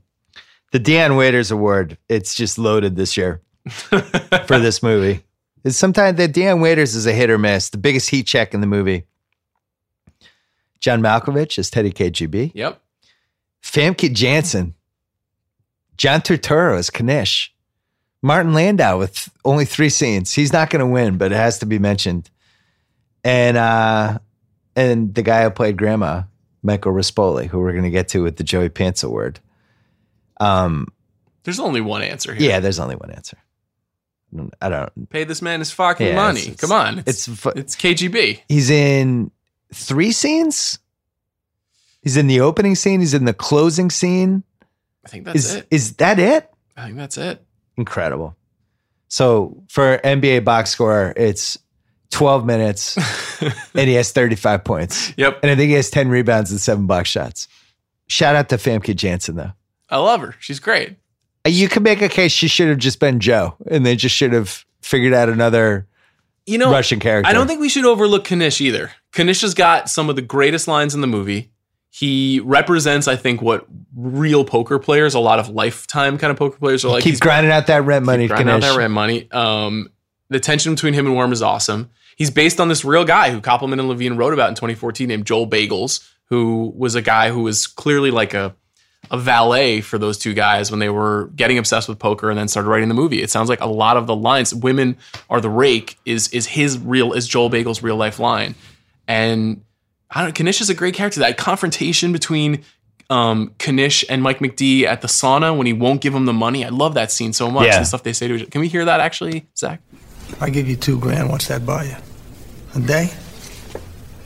The Dion Waiters Award, it's just loaded this year for this movie. It's sometimes the Dion Waiters is a hit or miss. The biggest heat check in the movie. John Malkovich is Teddy KGB. Yep. Famke Janssen. John Turturro is Knish. Martin Landau with only three scenes. He's not going to win, but it has to be mentioned. And uh, and the guy who played Grandma, Michael Rispoli, who we're going to get to with the Joey Pants Award. Um, There's only one answer here. yeah, there's only one answer. I don't. Pay this man his fucking Yeah, money. it's- Come on. it's It's it's KGB. He's in three scenes. He's in the opening scene. He's in the closing scene. I think that's is it. is that it? I think that's it. Incredible. So for NBA box score, it's 12 minutes and he has 35 points. Yep. And I think he has 10 rebounds and seven box shots. Shout out to Famke Janssen, though. I love her. She's great. Uh, You could make a case she should have just been Joe and they just should have figured out another You know, Russian character. I don't think we should overlook Knish either. Knish has got some of the greatest lines in the movie. He represents, I think, what real poker players, a lot of lifetime kind of poker players are like. keep grinding out that rent money. grinding out that rent money. Um, the tension between him and Worm is awesome. He's based on this real guy who Koppelman and Levine wrote about in 2014 named Joel Bagels, who was a guy who was clearly like a a valet for those two guys when they were getting obsessed with poker and then started writing the movie. It sounds like a lot of the lines "women are the rake" is is his real is Joel Bagel's real life line, and I don't. Knish is a great character. That confrontation between um, Knish and Mike McD at the sauna when he won't give him the money. I love that scene so much. Yeah. The stuff they say to each other. Can we hear that actually, Zach? I give you two grand, what's that buy you? A day?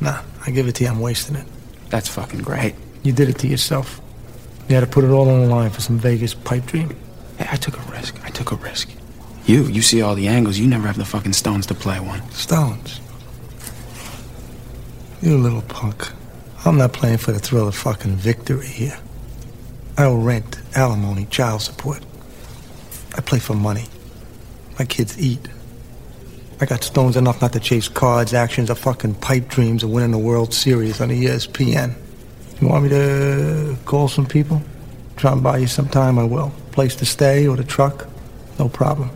Nah, I give it to you, I'm wasting it. That's fucking great. You did it to yourself. You had to put it all on the line for some Vegas pipe dream. Hey, I took a risk. I took a risk. You, you see all the angles. You never have the fucking stones to play one. Stones. You little punk. I'm not playing for the thrill of fucking victory here. I owe rent, alimony, child support. I play for money. My kids eat. I got stones enough not to chase cards, actions, or fucking pipe dreams of winning the World Series on ESPN. You want me to call some people? Try and buy you some time, I will. Place to stay or the truck? No problem.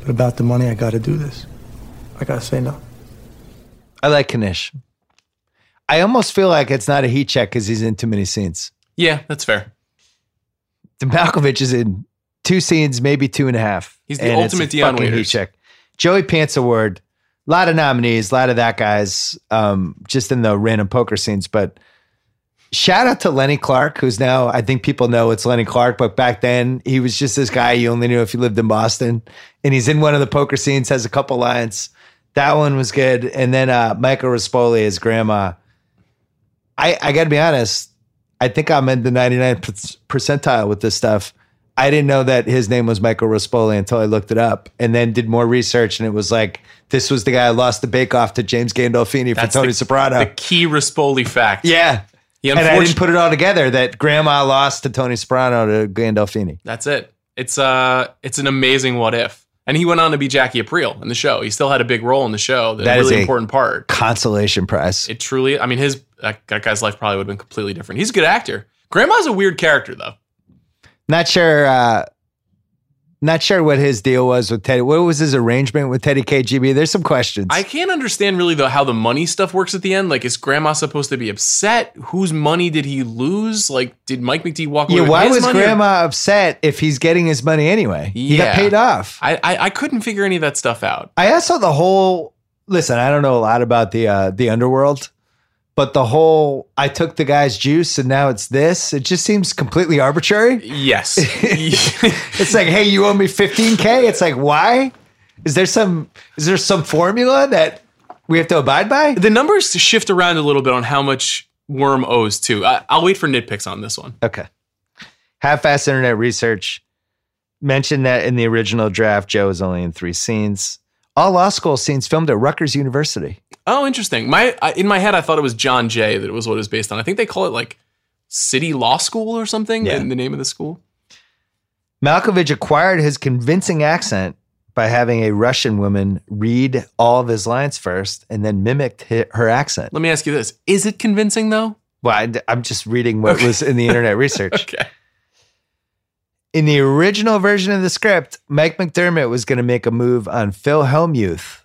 But about the money, I gotta do this. I gotta say no. I like Knish. I almost feel like it's not a heat check because he's in too many scenes. Yeah, that's fair. Malkovich is in two scenes, maybe two and a half. He's the and it's a ultimate Dion fucking heat check. Joey Pants Award, a lot of nominees, a lot of that guys, um, just in the random poker scenes. But shout out to Lenny Clark, who's now I think people know it's Lenny Clark, but back then he was just this guy you only knew if you lived in Boston. And he's in one of the poker scenes, has a couple lines. That one was good. And then uh, Michael Rispoli as grandma. I, I got to be honest. I think I'm in the 99th percentile with this stuff. I didn't know that his name was Michael Rispoli until I looked it up and then did more research. And it was like, this was the guy who lost the bake off to James Gandolfini for That's Tony the, Soprano. The key Rispoli fact. yeah. He and I didn't put it all together that grandma lost to Tony Soprano to Gandolfini. That's it. It's uh it's an amazing what if. And he went on to be Jackie Aprile in the show. He still had a big role in the show. That, That a is really important part. Consolation prize. It truly I mean his that, that guy's life probably would have been completely different. He's a good actor. Grandma's a weird character though. Not sure. Uh, not sure what his deal was with Teddy. What was his arrangement with Teddy KGB? There's some questions. I can't understand really though how the money stuff works at the end. Like, is Grandma supposed to be upset? Whose money did he lose? Like, did Mike McD walk away? yeah, with why his was money or- Grandma upset if he's getting his money anyway? He got paid off. I, I I couldn't figure any of that stuff out. I also the whole listen. I don't know a lot about the uh, the underworld, but the whole I took the guy's juice and now it's this. It just seems completely arbitrary. Yes, it's like, hey, you owe me 15k. It's like, why? Is there some is there some formula that we have to abide by? The numbers shift around a little bit on how much Worm owes too. I, I'll wait for nitpicks on this one. Okay. Half-ass internet research mentioned that in the original draft, Joe is only in three scenes. All law school scenes filmed at Rutgers University. Oh, interesting. My I, in my head, I thought it was John Jay that it was what it was based on. I think they call it like City Law School or something. Yeah. In the name of the school. Malkovich acquired his convincing accent by having a Russian woman read all of his lines first and then mimicked her accent. Let me ask you this: Is it convincing though? Well, I, am just reading what was in the internet research. okay. In the original version of the script, Mike McDermott was going to make a move on Phil Hellmuth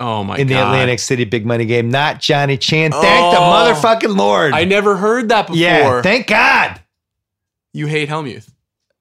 Oh my god. in the god! Atlantic City Big Money game, not Johnny Chan. Thank the Oh. motherfucking Lord. I never heard that before. yeah, thank God. you hate Hellmuth.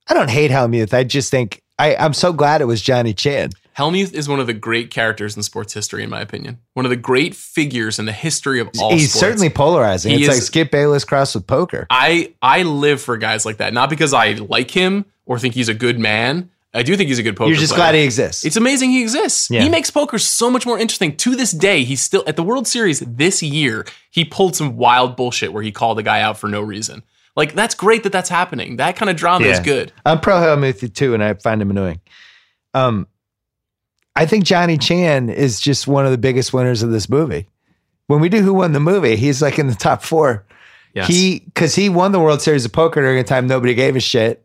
I don't hate Hellmuth. I just think I, I'm so glad it was Johnny Chan. Hellmuth is one of the great characters in sports history, in my opinion. One of the great figures in the history of all sports. He's sports. certainly polarizing. He it's is- like Skip Bayless crossed with poker. I I live for guys like that, not because I like him or think he's a good man. I do think he's a good poker. You're just player. glad he exists. It's amazing he exists. Yeah. He makes poker so much more interesting. To this day, he's still at the World Series this year. He pulled some wild bullshit where he called a guy out for no reason. Like that's great that that's happening. That kind of drama is good. I'm pro Hellmuth too, and I find him annoying. Um, I think Johnny Chan is just one of the biggest winners of this movie. When we do Who Won the Movie, he's like in the top four. Yes. He because he won the World Series of Poker during a time nobody gave a shit.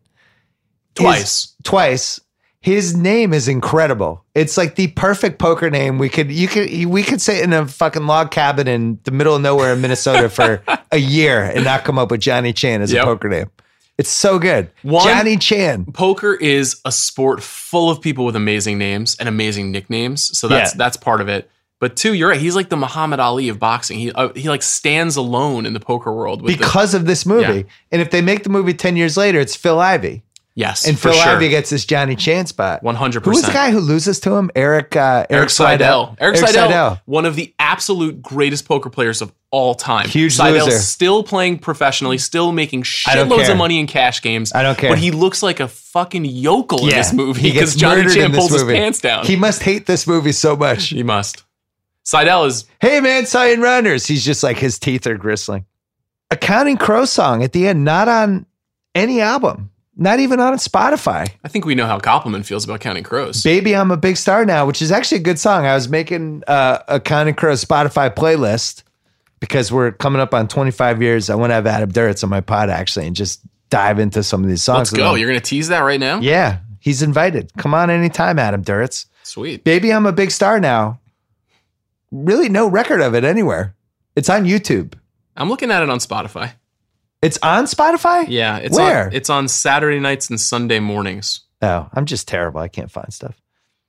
His- Twice. twice. His name is incredible. It's like the perfect poker name. We could you could we could sit in a fucking log cabin in the middle of nowhere in Minnesota for a year and not come up with Johnny Chan as Yep. a poker name. It's so good. One- Johnny Chan. Poker is a sport full of people with amazing names and amazing nicknames. So that's Yeah. that's part of it. But two, you're right. He's like the Muhammad Ali of boxing. He uh, he like stands alone in the poker world with the- because of this movie. Yeah. And if they make the movie 10 years later, it's Phil Ivey. Yes, And for Phil sure. Ivey gets this Johnny Chan's spot. One hundred percent. Who's the guy who loses to him? Eric uh, Eric Seidel. Eric, Eric Seidel, Seidel. one of the absolute greatest poker players of all time. Huge Seidel's loser. still playing professionally, still making shitloads of money in cash games. I don't care. But he looks like a fucking yokel in this movie because Johnny Chan pulls his pants down. He must hate this movie so much. He must. Seidel is Hey man, Cyan Runners. He's just like his teeth are gristling. A Counting Crow song at the end, not on any album, not even on Spotify. I think we know how Koppelman feels about Counting Crows. Baby, I'm a big star now, which is actually a good song. I was making uh, a Counting Crows Spotify playlist because we're coming up on 25 years. I want to have Adam Duritz on my pod actually and just dive into some of these songs. Let's go. You're gonna tease that right now? Yeah, he's invited. Come on anytime, Adam Duritz. Sweet. Baby, I'm a big star now. Really, no record of it anywhere. It's on YouTube. I'm looking at it on Spotify. It's on Spotify? Yeah, it's Where? on it's on Saturday nights and Sunday mornings. Oh, I'm just terrible. I can't find stuff.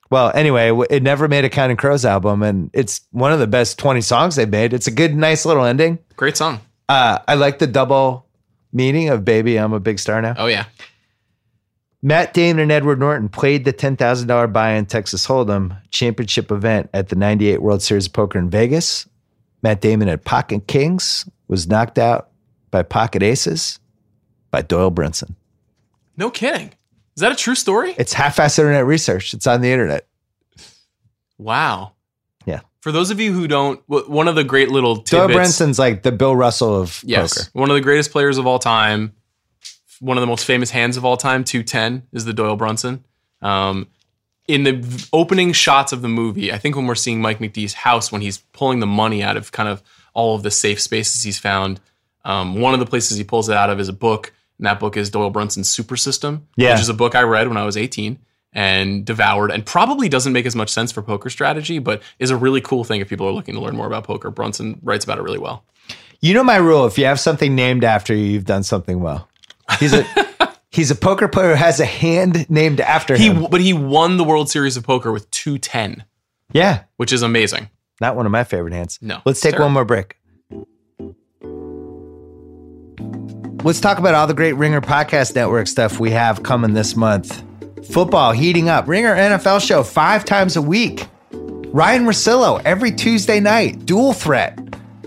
Well, anyway, it never made a Counting Crows album, and it's one of the best 20 songs they've made. It's a good, nice little ending. Great song. Uh, I like the double meaning of Baby, I'm a Big Star Now. Oh yeah. Matt Damon and Edward Norton played the $10,000 buy-in Texas Hold'em championship event at the 98 World Series of Poker in Vegas. Matt Damon at Pocket Kings was knocked out by Pocket Aces by Doyle Brunson. No kidding. Is that a true story? It's half-assed internet research. It's on the internet. Wow. Yeah. For those of you who don't, one of the great little Doyle tidbits. Brunson's like the Bill Russell of yes, poker. one of the greatest players of all time. One of the most famous hands of all time, two ten, is the Doyle Brunson. Um, in the opening shots of the movie, I think when we're seeing Mike McDee's house, when he's pulling the money out of kind of all of the safe spaces he's found, um, one of the places he pulls it out of is a book, and that book is Doyle Brunson's Super System, Yeah. which is a book I read when I was 18 and devoured, and probably doesn't make as much sense for poker strategy, but is a really cool thing if people are looking to learn more about poker. Brunson writes about it really well. You know my rule: if you have something named after you, you've done something well. He's a he's a poker player who has a hand named after He, him. but he won the World Series of Poker with 210, yeah, which is amazing. not one of my favorite hands. No, Let's take terrible. one more break. Let's talk about all the great Ringer Podcast Network stuff we have coming this month. Football heating up. Ringer NFL show five times a week. Ryen Russillo every Tuesday night. Dual threat.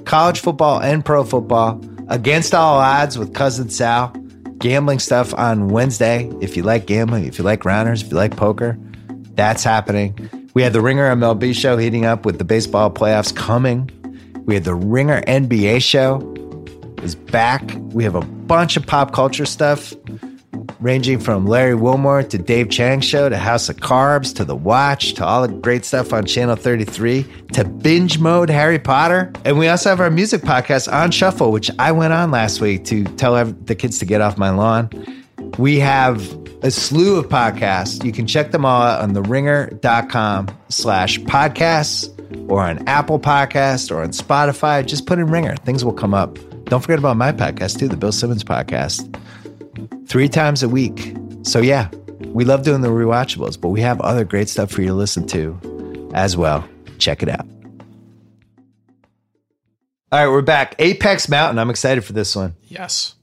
College football and pro football. Against all odds with Cousin Sal. Gambling stuff on Wednesday. If you like gambling, if you like rounders, if you like poker, that's happening. We had the Ringer MLB show heating up with the baseball playoffs coming. We had the Ringer NBA show is back. We have a bunch of pop culture stuff, ranging from Larry Wilmore to Dave Chang show to House of Carbs to The Watch to all the great stuff on Channel 33 to binge mode Harry Potter. And we also have our music podcast on Shuffle, which I went on last week to tell the kids to get off my lawn. We have a slew of podcasts. You can check them all out on theringer.com slash podcasts or on Apple Podcast or on Spotify. Just put in Ringer. Things will come up. Don't forget about my podcast too, the Bill Simmons podcast. Three times a week. So yeah, we love doing the rewatchables, but we have other great stuff for you to listen to as well. Check it out. All right, we're back. Apex Mountain. I'm excited for this one. Yes.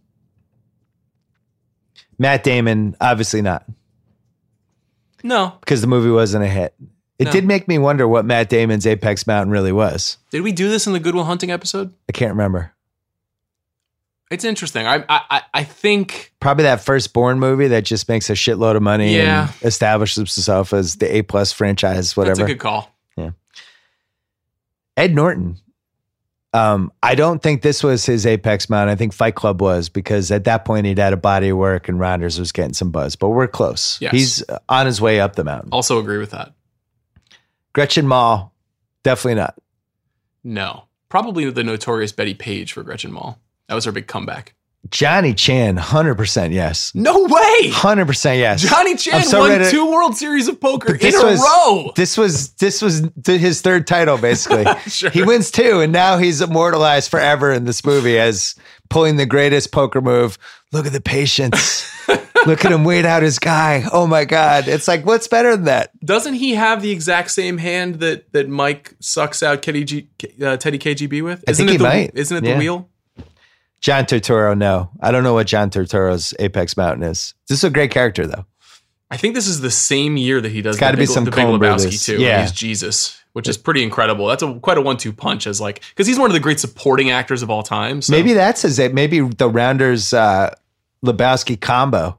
Matt Damon, obviously not, No. because the movie wasn't a hit. It No. did make me wonder what Matt Damon's Apex Mountain really was. Did we do this in the Good Will Hunting episode? I can't remember. It's interesting. I I I- I think Probably that first Bourne movie that just makes a shitload of money Yeah. and establishes itself as the A plus franchise, whatever. that's a good call. Yeah. Ed Norton. Um, I don't think this was his apex mountain. I think Fight Club was because at that point he'd had a body of work and Rounders was getting some buzz. But we're close. Yes. He's on his way up the mountain. Also agree with that. Gretchen Mol, definitely not. No. Probably the notorious Bettie Page for Gretchen Mol. That was her big comeback. Johnny Chan, hundred percent yes. No way. Hundred percent yes. Johnny Chan so won to- two World Series of Poker in a was, row. This was this was his third title, basically. Sure. He wins two, and now he's immortalized forever in this movie as pulling the greatest poker move. Look at the patience. Look at him wait out his guy. Oh my god! It's like what's better than that? Doesn't he have the exact same hand that that Mike sucks out Teddy, G, uh, Teddy KGB with? I Isn't think it he the, might. Isn't it Yeah. the wheel? John Turturro, no, I don't know what John Turturro's Apex Mountain is. This is a great character though. I think this is the same year that he does gotta the be Big, some the Big Lebowski Brothers. too. Yeah. He's Jesus, which is pretty incredible. That's a quite a one-two punch as like because he's one of the great supporting actors of all time. So Maybe that's his. Maybe the Rounders uh, Lebowski combo.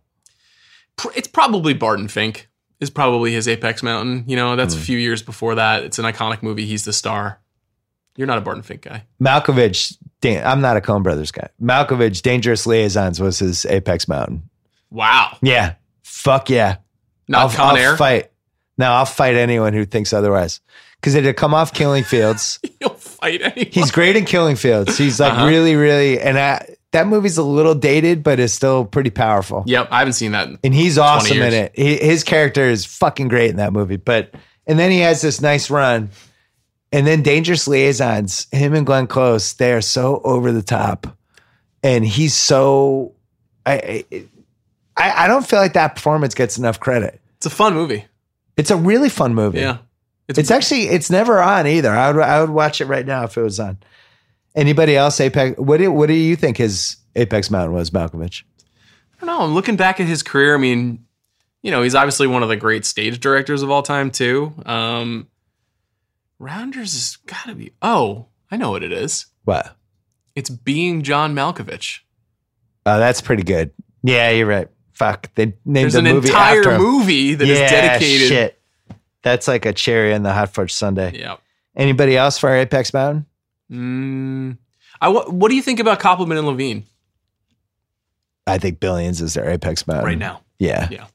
it's probably Barton Fink is probably his Apex Mountain. You know, Hmm. that's a few years before that. It's an iconic movie. He's the star. You're not a Barton Fink guy. Malkovich. Dan- I'm not a Coen Brothers guy. Malkovich, Dangerous Liaisons was his Apex Mountain. Wow. Yeah. Fuck yeah. Not I'll, Con I'll Air? fight. No, I'll fight anyone who thinks otherwise. Because it had come off Killing Fields. You'll fight anyone. He's great in Killing Fields. He's like Uh-huh. really, really, and I, that movie's a little dated, but it's still pretty powerful. Yep, I haven't seen that. And he's 20 awesome in it. He, his character is fucking great in that movie. But and then he has this nice run, and then Dangerous Liaisons. Him and Glenn Close, they are so over the top, and he's so. I, I I don't feel like that performance gets enough credit. It's a fun movie. It's a really fun movie. Yeah. It's, actually it's never on either. I would I would watch it right now if it was on. Anybody else Apex? What do what do you think his Apex Mountain was, Malkovich? I don't know. I'm looking back at his career. I mean, you know, he's obviously one of the great stage directors of all time, too. Um, Rounders has got to be. Oh, I know what it is. What? It's being John Malkovich. Oh, that's pretty good. Yeah, you're right. Fuck, they named There's the an movie entire after him. movie that is Yeah, dedicated. Shit, that's like a cherry on the hot fudge sundae. Yeah. Anybody else for Apex Mountain? Mm, I, what, what do you think about Koppelman and Levine I think Billions is their Apex Mountain right now? Yeah, Yeah.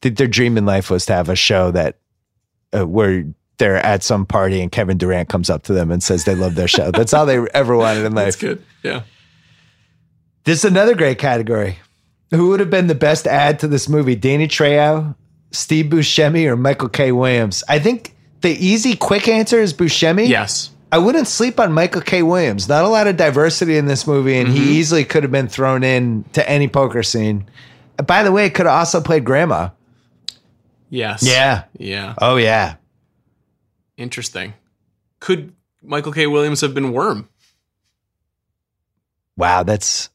Th- their dream in life was to have a show that uh, where they're at some party and Kevin Durant comes up to them and says they love their show. That's all they ever wanted in life. That's good. Yeah. This is another great category. Who would have been the best ad to this movie? Danny Trejo, Steve Buscemi, or Michael K. Williams? I think the easy, quick answer is Buscemi. Yes. I wouldn't sleep on Michael K. Williams. Not a lot of diversity in this movie, and Mm-hmm. he easily could have been thrown in to any poker scene. By the way, could have also played Grandma. Yes. Yeah. Yeah. Oh yeah. Interesting. Could Michael K. Williams have been Worm? Wow, that's.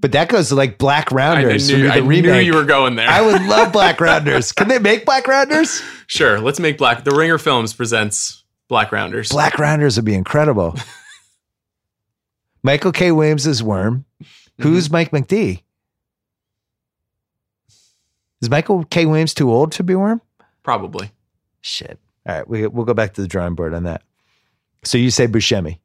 But that goes to like Black I Rounders. knew, would I knew you were going there. I would love Black Rounders. Can they make Black Rounders? Sure. Let's make Black. The Ringer Films presents Black Rounders. Black Rounders would be incredible. Michael K. Williams is Worm. Who's mm-hmm. Mike McD? Is Michael K. Williams too old to be Worm? Probably. Shit. All right, we, we'll go back to the drawing board on that. So you say Buscemi.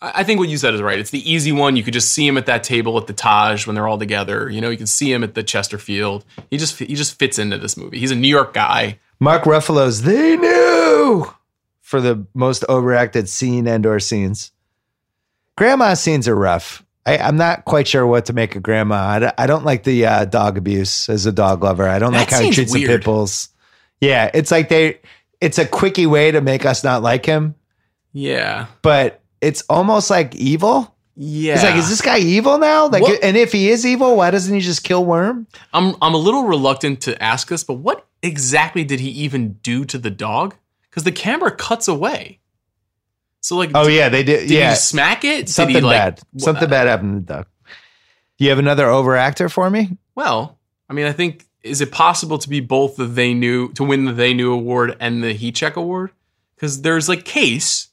I I think what you said is right. It's the easy one. You could just see him at that table at the Taj when they're all together. You know, you can see him at the Chesterfield. He just he just fits into this movie. He's a New York guy. Mark Ruffalo's They Knew for the most overacted scene and or scenes. Grandma scenes are rough. I, I'm not quite sure what to make of Grandma. I don't like the uh, dog abuse as a dog lover. I don't That like how he treats the weird. pit bulls. Yeah, it's like they. It's a quickie way to make us not like him, Yeah. but it's almost like evil. Yeah. It's like, is this guy evil now? Like, What- and if he is evil, why doesn't he just kill Worm? I'm I'm a little reluctant to ask this, but what exactly did he even do to the dog? Because the camera cuts away. So like, Oh did- yeah, they did. Did yeah, he smack it? Did something he, like, bad. wh- Something bad happened to the dog. Do you have another overactor for me? Well, I mean, I think is it possible to be both the they knew to win the they knew award and the heat check award? Because there's like case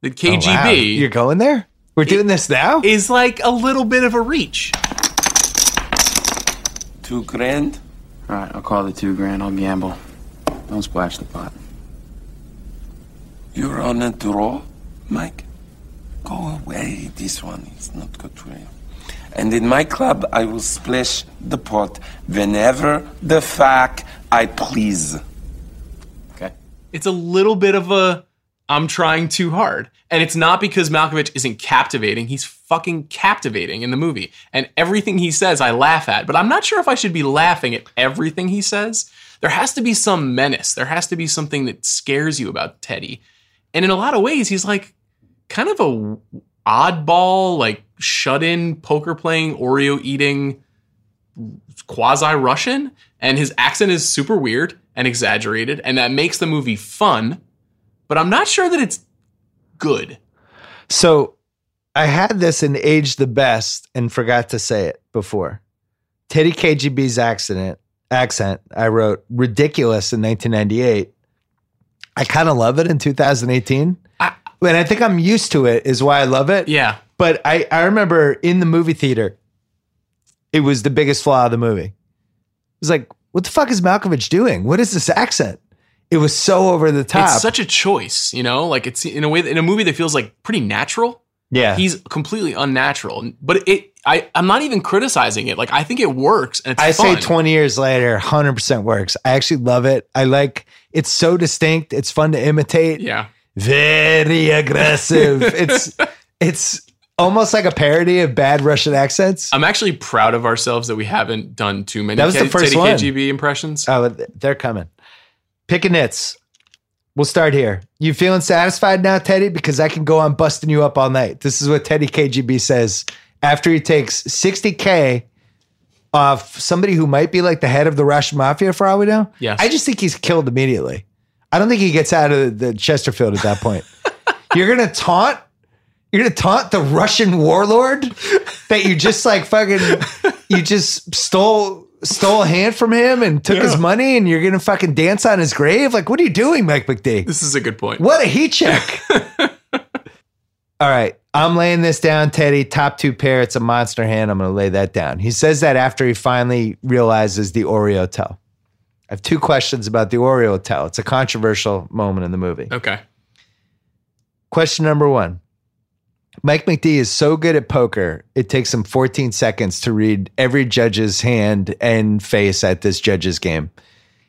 the Oh, wow. KGB You're going there. We're doing this now. is like a little bit of a reach. Two grand? All right, I'll call the two grand. I'll gamble. Don't splash the pot. You're on a draw, Mike? Go away. This one is not good for you. And in my club, I will splash the pot whenever the fuck I please. Okay. It's a little bit of a I'm trying too hard. And it's not because Malkovich isn't captivating. He's fucking captivating in the movie. And everything he says, I laugh at. But I'm not sure if I should be laughing at everything he says. There has to be some menace. There has to be something that scares you about Teddy. And in a lot of ways, he's like kind of a oddball, like shut in, poker playing, Oreo eating, quasi Russian. And his accent is super weird and exaggerated. And that makes the movie fun. But I'm not sure that it's good. So I had this in Age the Best and forgot to say it before. Teddy KGB's accident accent, I wrote ridiculous in 1998. I kind of love it in 2018. I- and I think I'm used to it, is why I love it. Yeah. But I, I remember in the movie theater, it was the biggest flaw of the movie. It was like, what the fuck is Malkovich doing? What is this accent? It was so over the top. It's such a choice, you know? Like it's in a way in a movie that feels like pretty natural. yeah. He's completely unnatural. But it I, I'm not even criticizing it. Like I think it works and it's I say 20 years later, 100% works. I actually love it. I like it's so distinct. It's fun to imitate. Yeah. Very aggressive. it's it's almost like a parody of bad Russian accents. I'm actually proud of ourselves that we haven't done too many That was the first Teddy one. KGB impressions. Oh, they're coming. Pick a nits. We'll start here. You feeling satisfied now, Teddy? Because I can go on busting you up all night. This is what Teddy KGB says after he takes 60K off somebody who might be like the head of the Russian mafia for all we know. Yes. I just think he's killed immediately. I don't think he gets out of the Chesterfield at that point. You're gonna taunt you're gonna taunt the Russian warlord that you just like fucking you just stole stole a hand from him and took his money and you're gonna fucking dance on his grave? Like, what are you doing, Mike McD? This is a good point. What a heat check. All right. I'm laying this down, Teddy. Top two pair. It's a monster hand. I'm going to lay that down. He says that after he finally realizes the Oreo tell. I have two questions about the Oreo tell. It's a controversial moment in the movie. Okay. Question number one Mike McD is so good at poker, it takes him 14 seconds to read every judge's hand and face at this judge's game.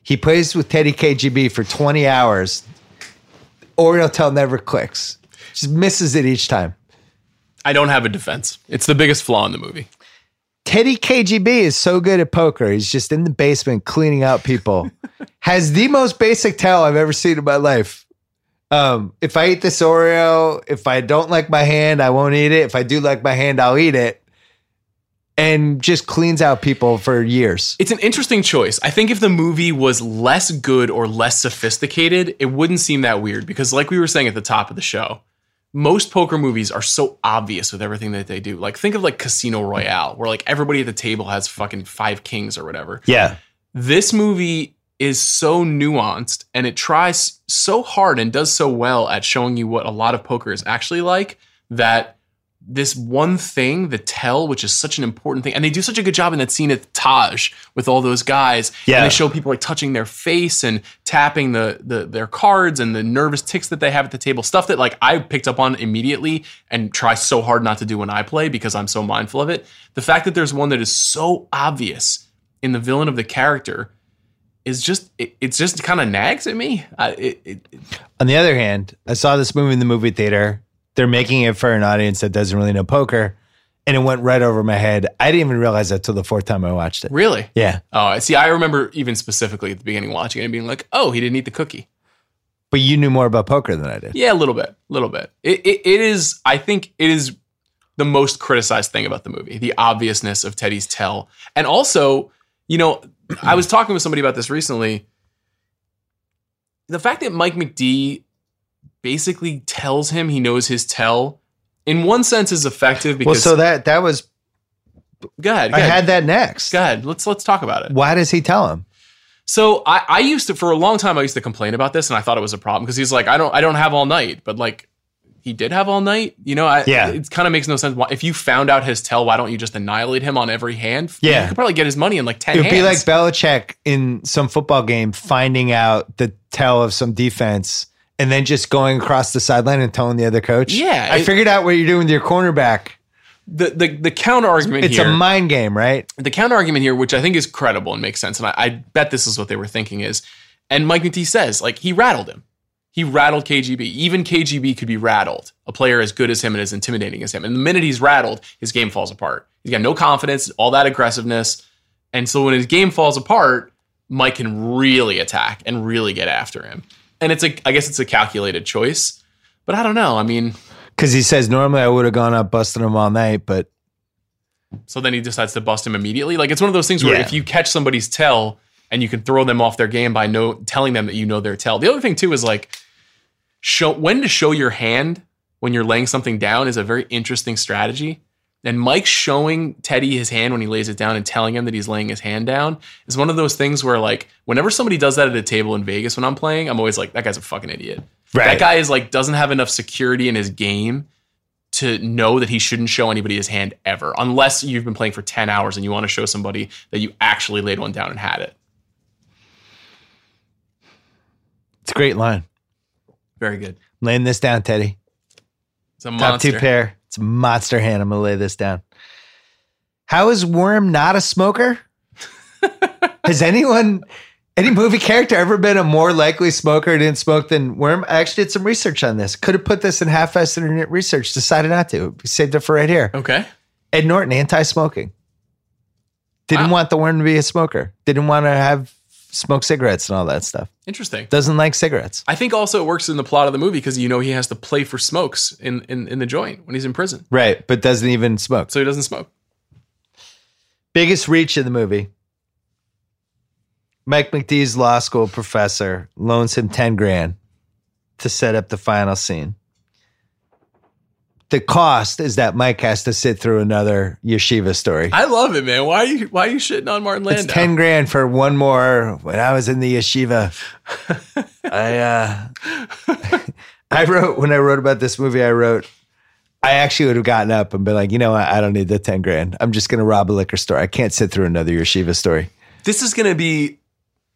He plays with Teddy KGB for 20 hours. Oreo tell never clicks, just misses it each time. I don't have a defense. It's the biggest flaw in the movie. Teddy KGB is so good at poker. He's just in the basement cleaning out people. Has the most basic tell I've ever seen in my life. Um, if I eat this Oreo, if I don't like my hand, I won't eat it. If I do like my hand, I'll eat it. And just cleans out people for years. It's an interesting choice. I think if the movie was less good or less sophisticated, it wouldn't seem that weird because, like we were saying at the top of the show, most poker movies are so obvious with everything that they do. Like, think of like Casino Royale, where like everybody at the table has fucking five kings or whatever. Yeah. This movie is so nuanced and it tries so hard and does so well at showing you what a lot of poker is actually like that this one thing, the tell, which is such an important thing, and they do such a good job in that scene at the Taj with all those guys. Yeah. And they show people like touching their face and tapping the, the their cards and the nervous ticks that they have at the table. Stuff that like I picked up on immediately and try so hard not to do when I play because I'm so mindful of it. The fact that there's one that is so obvious in the villain of the character is just it, it's just kind of nags at me. I, it, it, On the other hand, I saw this movie in the movie theater. They're making it for an audience that doesn't really know poker. and it went right over my head. I didn't even realize that till the fourth time I watched it. Really? Yeah. Oh, I see. I remember even specifically at the beginning watching it and being like, "Oh, he didn't eat the cookie." But you knew more about poker than I did. Yeah, a little bit, a little bit. It, it, it is. I think it is the most criticized thing about the movie: the obviousness of Teddy's tell, and also, you know, I was talking with somebody about this recently. The fact that Mike McD basically tells him he knows his tell, in one sense, is effective Well, because. so that that was go ahead. Go I ahead. had that next. Go ahead. Let's let's talk about it. Why does he tell him? So I, I used to for a long time I used to complain about this and I thought it was a problem because he's like I don't I don't have all night but like he did have all night you know I, Yeah. it kind of makes no sense why, if you found out his tell why don't you just annihilate him on every hand Yeah. you could probably get his money in like ten It would be like hands Belichick in some football game finding out the tell of some defense and then just going across the sideline and telling the other coach. Yeah, I it- figured out what you're doing with your cornerback. the the the counter argument It's here a mind game, right? the counter argument here, which I think is credible and makes sense, and I, I bet this is what they were thinking is, and Mike McD says like he rattled him, he rattled KGB. Even KGB could be rattled. A player as good as him and as intimidating as him, and the minute he's rattled, his game falls apart. He's got no confidence, all that aggressiveness, and so when his game falls apart, Mike can really attack and really get after him. And it's a, I guess it's a calculated choice, but I don't know. I mean, Because he says normally I would have gone up busting him all night, but So then he decides to bust him immediately. Like it's one of those things where Yeah. if you catch somebody's tell and you can throw them off their game by no telling them that you know their tell. The other thing too is like show when to show your hand when you're laying something down is a very interesting strategy. And Mike showing Teddy his hand when he lays it down and telling him that he's laying his hand down is one of those things where like whenever somebody does that at a table in Vegas when I'm playing, I'm always like that guy's a fucking idiot. Right. That guy is like doesn't have enough security in his game to know that he shouldn't show anybody his hand ever, unless you've been playing for 10 hours and you want to show somebody that you actually laid one down and had it. it's a great line. Very good. Laying this down, Teddy. It's a monster. Top two pair. It's a monster hand. I'm gonna lay this down. How is Worm not a smoker? Has anyone, any movie character ever been a more likely smoker didn't smoke than Worm? I actually did some research on this. Could have put this in half-assed internet research. Decided not to. Saved it for right here. Okay. Ed Norton, anti-smoking. Didn't want the Worm to be a smoker. Didn't want to have smoke cigarettes and all that stuff. Interesting. Doesn't like cigarettes. I think also it works in the plot of the movie because you know he has to play for smokes in, in, in the joint when he's in prison. Right, but doesn't even smoke. So he doesn't smoke. Biggest reach in the movie. Mike McD's law school professor loans him 10 grand to set up the final scene. The cost is that Mike has to sit through another yeshiva story. I love it, man. Why are you why are you shitting on Martin Landau? It's 10 grand for one more. When I was in the yeshiva, I uh I wrote when I wrote about this movie, I wrote I actually would have gotten up and been like, you know what, I don't need the 10 grand. I'm just gonna rob a liquor store. I can't sit through another yeshiva story. This is gonna be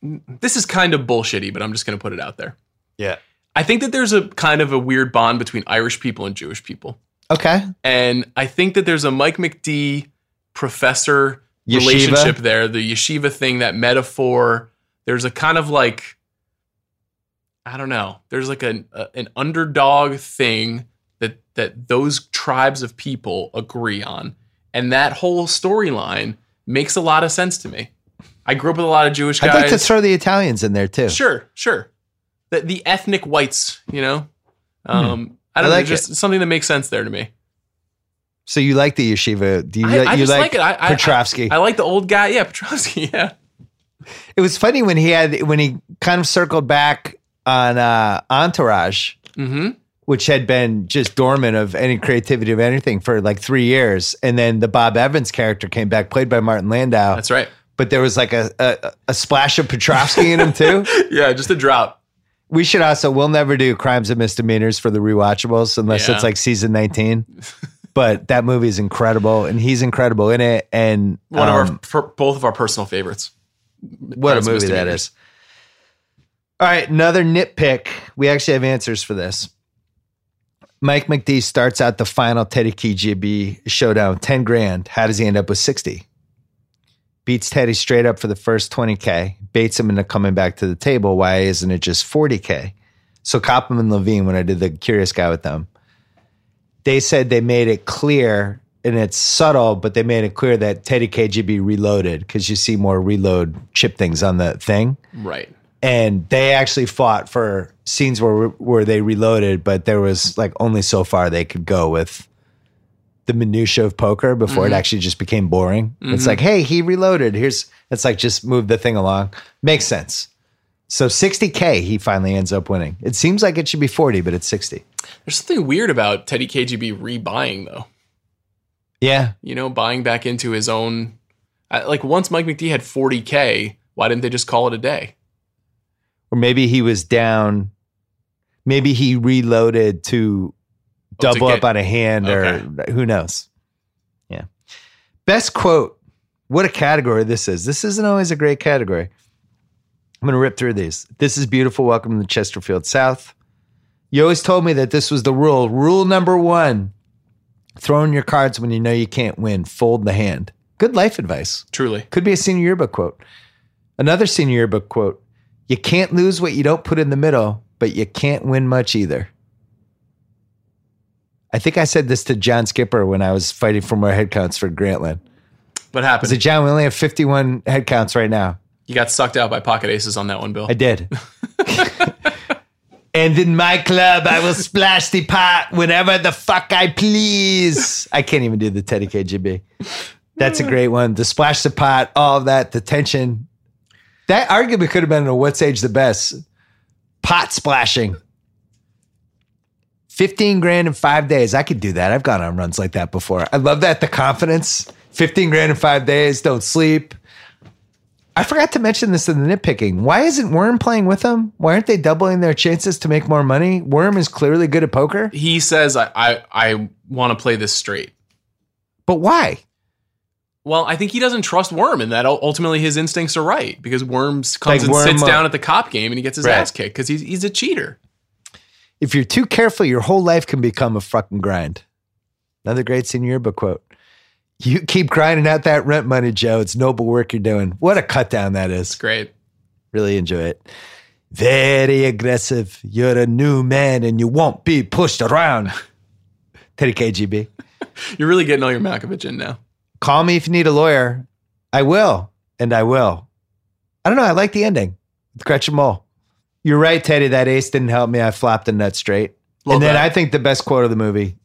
this is kind of bullshitty, but I'm just gonna put it out there. Yeah. I think that there's a kind of a weird bond between Irish people and Jewish people. Okay. And I think that there's a Mike McD professor Yeshiva? relationship there, the yeshiva thing, that metaphor. There's a kind of like, I don't know. There's like an a, an underdog thing that that those tribes of people agree on, and that whole storyline makes a lot of sense to me. I grew up with a lot of Jewish guys. I'd like to throw the Italians in there too. Sure, sure. The, the ethnic whites, you know. Um, I I don't like know, just something that makes sense there to me. So you like the yeshiva? Do you, I, I you like, like, it. I, I, Petrovsky? I, I like the old guy. Yeah, Petrovsky. Yeah. it was funny when he had when he kind of circled back on uh, Entourage, Mm-hmm. which had been just dormant of any creativity of anything for like three years, and then the Bob Evans character came back, played by Martin Landau. That's right. But there was like a a, a splash of Petrovsky in him too. Yeah, just a drop. We should also we'll never do crimes and misdemeanors for the rewatchables unless Yeah. it's like season nineteen. but that movie is incredible, and he's incredible in it. And One um, of our for both of our personal favorites. What Crimes a and movie that Misdemeanors. is. All right, another nitpick. We actually have answers for this. Mike McD starts out the final Teddy KGB showdown, 10 grand. How does he end up with 60? Beats Teddy straight up for the first 20K, baits him into coming back to the table. Why isn't it just 40K? So Koppelman and Levine, when I did the curious guy with them, they said they made it clear and it's subtle, but they made it clear that Teddy KGB reloaded because you see more reload chip things on the thing. Right. And they actually fought for scenes where where they reloaded, but there was like only so far they could go with the minutia of poker before Mhm. it actually just became boring. It's Mhm. like, hey, he reloaded. Here's it's like just move the thing along. Makes sense. So 60k he finally ends up winning. It seems like it should be 40, but it's 60. There's something weird about Teddy KGB rebuying though. Yeah. You know, buying back into his own. Like once Mike McD had 40k, why didn't they just call it a day? Or maybe he was down. Maybe he reloaded to double get- up on a hand, or who knows. Yeah. Best quote. What a category this is. This isn't always a great category. I'm going to rip through these. This is beautiful. Welcome to Chesterfield South. You always told me that this was the rule. Rule number one throw in your cards when you know you can't win, fold the hand. Good life advice. Truly. Could be a senior yearbook quote. Another senior yearbook quote You can't lose what you don't put in the middle, but you can't win much either. I think I said this to John Skipper when I was fighting for more headcounts for Grantland. What I happened? said, John, we only have 51 headcounts right now. You got sucked out by pocket aces on that one, Bill. I did. and in my club, I will splash the pot whenever the fuck I please. I can't even do the Teddy KGB. That's a great one. The splash the pot, all of that, the tension. That arguably could have been a what's age the best. Pot splashing. 15 grand in five days. I could do that. I've gone on runs like that before. I love that. The confidence. 15 grand in five days. Don't sleep. I forgot to mention this in the nitpicking. Why isn't Worm playing with them? Why aren't they doubling their chances to make more money? Worm is clearly good at poker. He says, I, I, I want to play this straight. But why? Well, I think he doesn't trust Worm, and that ultimately his instincts are right because Worms comes Like and Worm, sits uh, down at the cop game and he gets his Right. ass kicked because he's, he's a cheater. If you're too careful, your whole life can become a fucking grind. Another great senior yearbook quote. You keep grinding out that rent money, Joe. It's noble work you're doing. What a cut down that is. Great. Really enjoy it. Very aggressive. You're a new man and you won't be pushed around. Teddy KGB. You're really getting all your Malkovich in now. Call me if you need a lawyer. I will, and I will. I don't know. I like the ending with Gretchen Mol. You're right, Teddy. That ace didn't help me. I flopped the nut straight. Love and then that. I think the best quote of the movie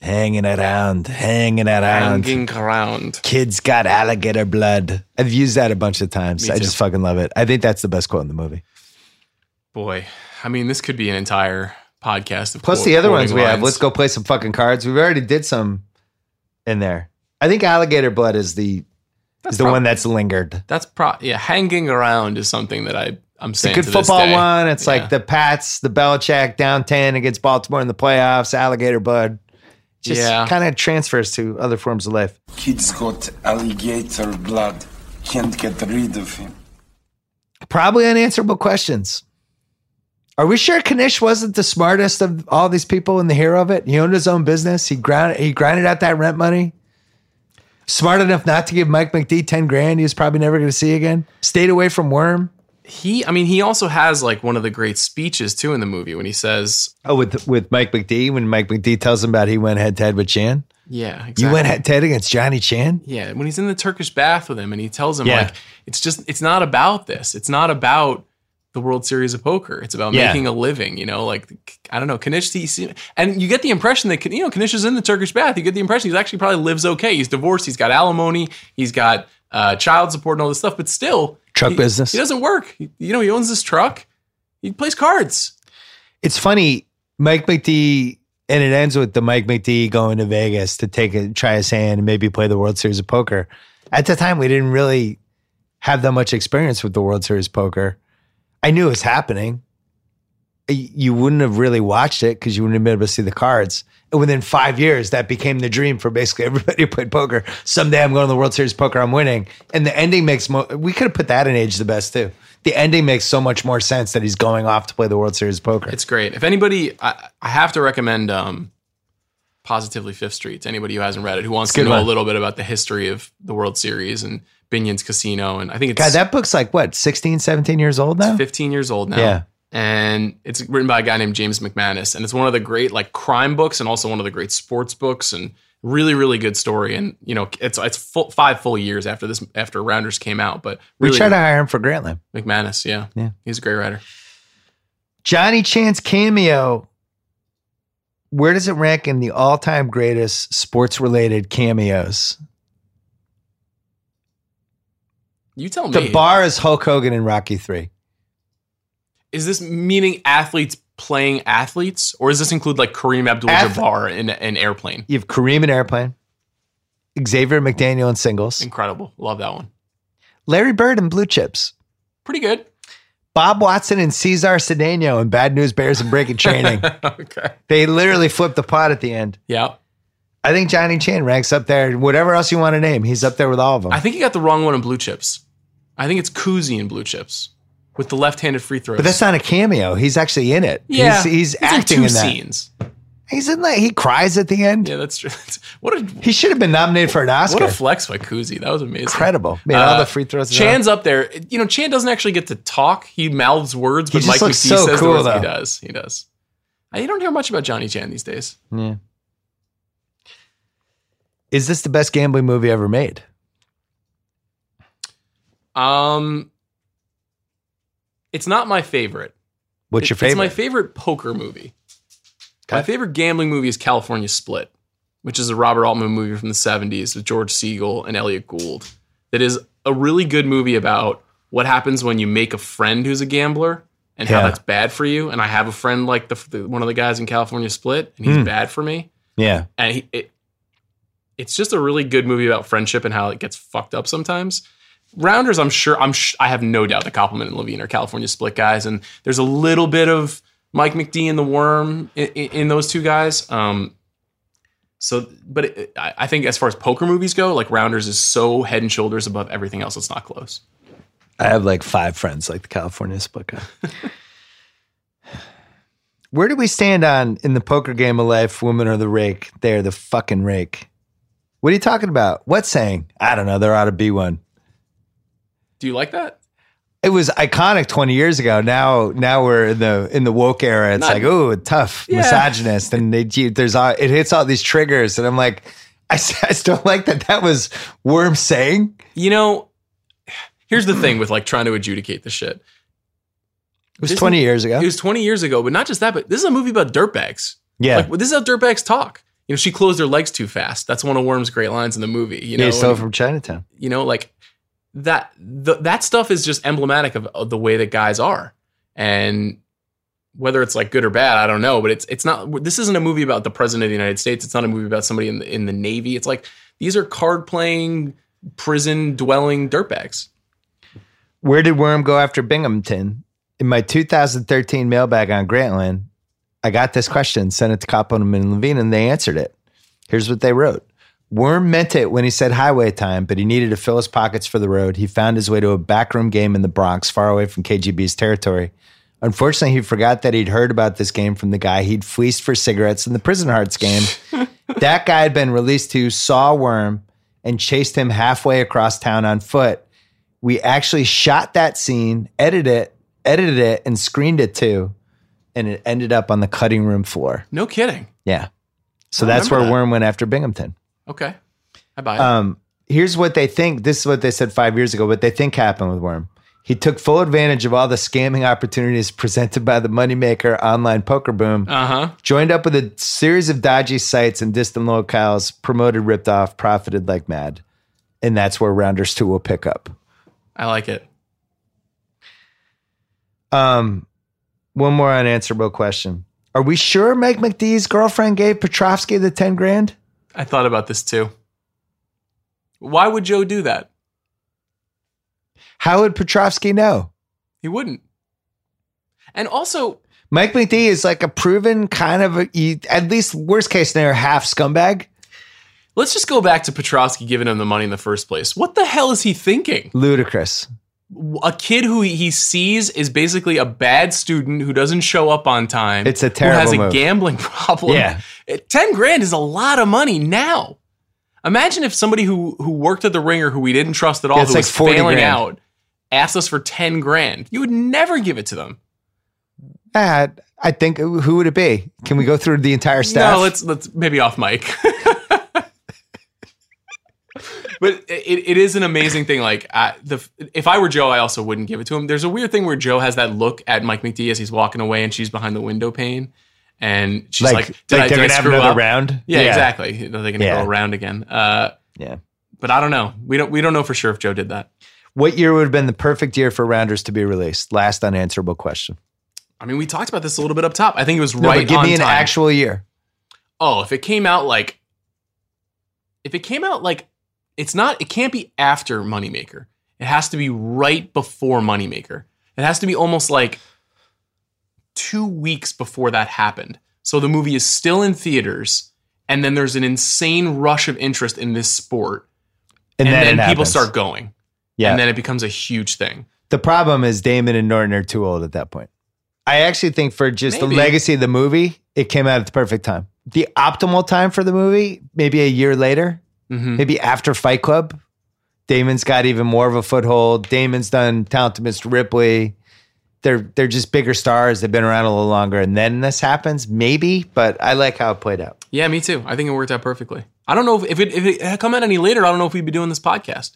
hanging around, hanging around. Hanging around. Kids got alligator blood. I've used that a bunch of times. I just fucking love it. I think that's the best quote in the movie. Boy, I mean, this could be an entire podcast of Plus quote- the other ones we have. Let's go play some fucking cards. We've already did some in there. I think alligator blood is the is the prob- one that's lingered. That's pro. Yeah, hanging around is something that I I'm It's a good football day. one. It's Yeah. like the Pats, the Belichick down 10 against Baltimore in the playoffs, alligator Bud. Just Yeah. kind of transfers to other forms of life. Kid's got alligator blood. Can't get rid of him. Probably unanswerable questions. Are we sure Knish wasn't the smartest of all these people and the hero of it? He owned his own business. He ground he grinded out that rent money. Smart enough not to give Mike McD 10 grand he was probably never going to see again. Stayed away from Worm. He, I mean, he also has like one of the great speeches too in the movie when he says, Oh, with with Mike McD, when Mike McD tells him about he went head to head with Chan. "Yeah, exactly. You went head to head against Johnny Chan? Yeah, when he's in the Turkish bath with him and he tells him Yeah. like it's just it's not about this. It's not about the World Series of Poker. It's about Yeah. making a living, you know, like I don't know, Knish and you get the impression that you know Knish is in the Turkish bath. You get the impression he's actually probably lives okay. He's divorced, he's got alimony, he's got uh, child support and all this stuff, but still Truck he- business. He doesn't work. He- you know, he owns this truck. He plays cards. It's funny, Mike McD, and it ends with the Mike McD going to Vegas to take a try his hand and maybe play the World Series of Poker. At the time, we didn't really have that much experience with the World Series of Poker. I knew it was happening. You wouldn't have really watched it because you wouldn't have been able to see the cards. And within five years, that became the dream for basically everybody who played poker. Someday I'm going to the World Series Poker, I'm winning. And the ending makes mo- we could have put that in Age the Best too. The ending makes so much more sense that he's going off to play the World Series Poker. It's great. If anybody, I, I have to recommend um, Positively Fifth Street to anybody who hasn't read it, who wants to know a little bit about the history of the World Series and Binion's Casino. And I think it's God, that book's like what, 16, 17 years old now? 15 years old now. Yeah. And it's written by a guy named James McManus. And it's one of the great like crime books and also one of the great sports books. And Really, really good story, and you know, it's it's full, five full years after this after Rounders came out, but We really tried to hire him for Grantland. McManus, yeah, Yeah. he's a great writer. Johnny Chan's cameo. Where does it rank in the all-time greatest sports-related cameos? You tell me. The bar is Hulk Hogan in Rocky Three. Is this meaning athletes playing athletes, or does this include like Kareem Abdul-Jabbar in an airplane? You have Kareem in Airplane, Xavier McDaniel in singles, Incredible, love that one. Larry Bird in Blue Chips, Pretty good. Bob Watson and Cesar Cedeno in Bad News Bears and Breaking Training. okay. they literally flipped the pot at the end. Yeah. I think Johnny Chan ranks up there. Whatever else you want to name, he's up there with all of them. I think you got the wrong one in Blue Chips. I think it's Cousy in Blue Chips with the left-handed free throws. but that's not a cameo. He's actually in it. yeah, he's, he's in acting two in, that. scenes. He's in that. He cries at the end. Yeah, that's true. what a He should have been nominated for an Oscar. what a flex by Cousy. That was amazing. Incredible. Man, all the free throws. Chan's up there. You know, Chan doesn't actually get to talk. He mouths words, but Mike looks so says cool, the words. He does. He does. Uh, You don't hear much about Johnny Chan these days. Yeah. Is this the best gambling movie ever made? Um, it's not my favorite. What's your It- It's my favorite? favorite poker movie. My favorite gambling movie is California Split, which is a Robert Altman movie from the 70s with George Segal and Elliot Gould. That is a really good movie about what happens when you make a friend who's a gambler and how that's bad for you. And I have a friend like the, the one of the guys in California Split, and he's Hmm. bad for me. Yeah. And he, it, it's just a really good movie about friendship and how it gets fucked up sometimes. Rounders, I'm sure, I'm sh- I have no doubt that Koppelman and Levine are California split guys, and there's a little bit of Mike McD and the Worm in, in, in those two guys. Um, so, but it, I, I think as far as poker movies go, like Rounders is so head and shoulders above everything else. It's not close. I have like five friends like the California split guy. Where do we stand on in the poker game of life? Women are the rake. They're the fucking rake. What are you talking about? What saying? I don't know. There ought to be one. Do you like that? It was iconic 20 years ago. Now, now we're in the in the woke era. It's Not- like, oh, tough, Yeah. misogynist, and they, there's all, it hits all these triggers, and I'm like, I, I still like that. That was Worm saying. You know, here's the thing with like trying to adjudicate the shit. It was 20 years ago. It was 20 years ago, but not just that, but this is a movie about dirtbags. Yeah. Like, this is how dirtbags talk. You know, she closed her legs too fast. That's one of Worm's great lines in the movie. You know, know, stole from Chinatown. you know, like that. The, that stuff is just emblematic of, of the way that guys are, and whether it's like good or bad, I don't know. But it's it's not. This isn't a movie about the president of the United States. It's not a movie about somebody in the in the Navy. It's like these are card playing, prison dwelling dirtbags. Where did Worm go after Binghamton? In my 2013 mailbag on Grantland, I got this question, sent it to Koppelman and Levine, and they answered it. Here's what they wrote. Worm meant it when he said highway time, but he needed to fill his pockets for the road. He found his way to a backroom game in the Bronx, far away from KGB's territory. Unfortunately, he forgot that he'd heard about this game from the guy he'd fleeced for cigarettes in the Prison Hearts game. that guy had been released to saw Worm and chased him halfway across town on foot. We actually shot that scene, edited it, edited it, and screened it too, and it ended up on the cutting room floor. No kidding. Yeah. So I that's where that. Worm went after Binghamton. Okay, I buy it. Um, here's what they think. This is what they said five years ago. What they think happened with Worm. He took full advantage of all the scamming opportunities presented by the moneymaker online poker boom. Uh huh. Joined up with a series of dodgy sites and distant locales, promoted, ripped off, profited like mad, and that's where Rounders Two will pick up. I like it. Um, one more unanswerable question: Are we sure Mike McD's girlfriend gave Petrovsky the ten grand? I thought about this too. Why would Joe do that? How would Petrovsky know? He wouldn't. And also, Mike McD is like a proven kind of a, at least worst case scenario half scumbag. let's just go back to Petrovsky giving him the money in the first place. What the hell is he thinking? Ludicrous. A kid who he sees is basically a bad student who doesn't show up on time. It's a terrible. who has a move. gambling problem. Yeah. Ten grand is a lot of money now. Imagine if somebody who who worked at the Ringer, who we didn't trust at all, Yeah, who like was failing grand. out, asked us for ten grand. You would never give it to them. Uh, I think who would it be? Can we go through the entire staff? No, let's let's maybe off mic. but it, it is an amazing thing. Like uh, the if I were Joe, I also wouldn't give it to him. There's a weird thing where Joe has that look at Mike McD as he's walking away, and she's behind the window pane, and she's Like- like, like "Did I, they're did I gonna have screw another up?" round? Yeah, Yeah. exactly. They're gonna Yeah. go around again. Uh, yeah, but I don't know. We don't. We don't know for sure if Joe did that. What year would have been the perfect year for Rounders to be released? Last unanswerable question. I mean, we talked about this a little bit up top. I think it was No, right give me an time. actual year. Oh, if it came out like, if it came out like, it's not. It can't be after Moneymaker. It has to be right before Moneymaker. It has to be almost like two weeks before that happened. So the movie is still in theaters, and then there's an insane rush of interest in this sport, And and, then then, people start going. Yeah. and then it becomes a huge thing. The problem is Damon and Norton are too old at that point. I actually think for just the legacy of the movie, it came out at the perfect time. The optimal time for the movie, maybe a year later, Mhm. maybe after Fight Club. Damon's got even more of a foothold. Damon's done Talented Mr. Ripley. They're they're just bigger stars. They've been around a little longer, and then this happens, maybe. But I like how it played out. Yeah, me too. I think it worked out perfectly. I don't know if, if it if it had come out any later. I don't know if we'd be doing this podcast.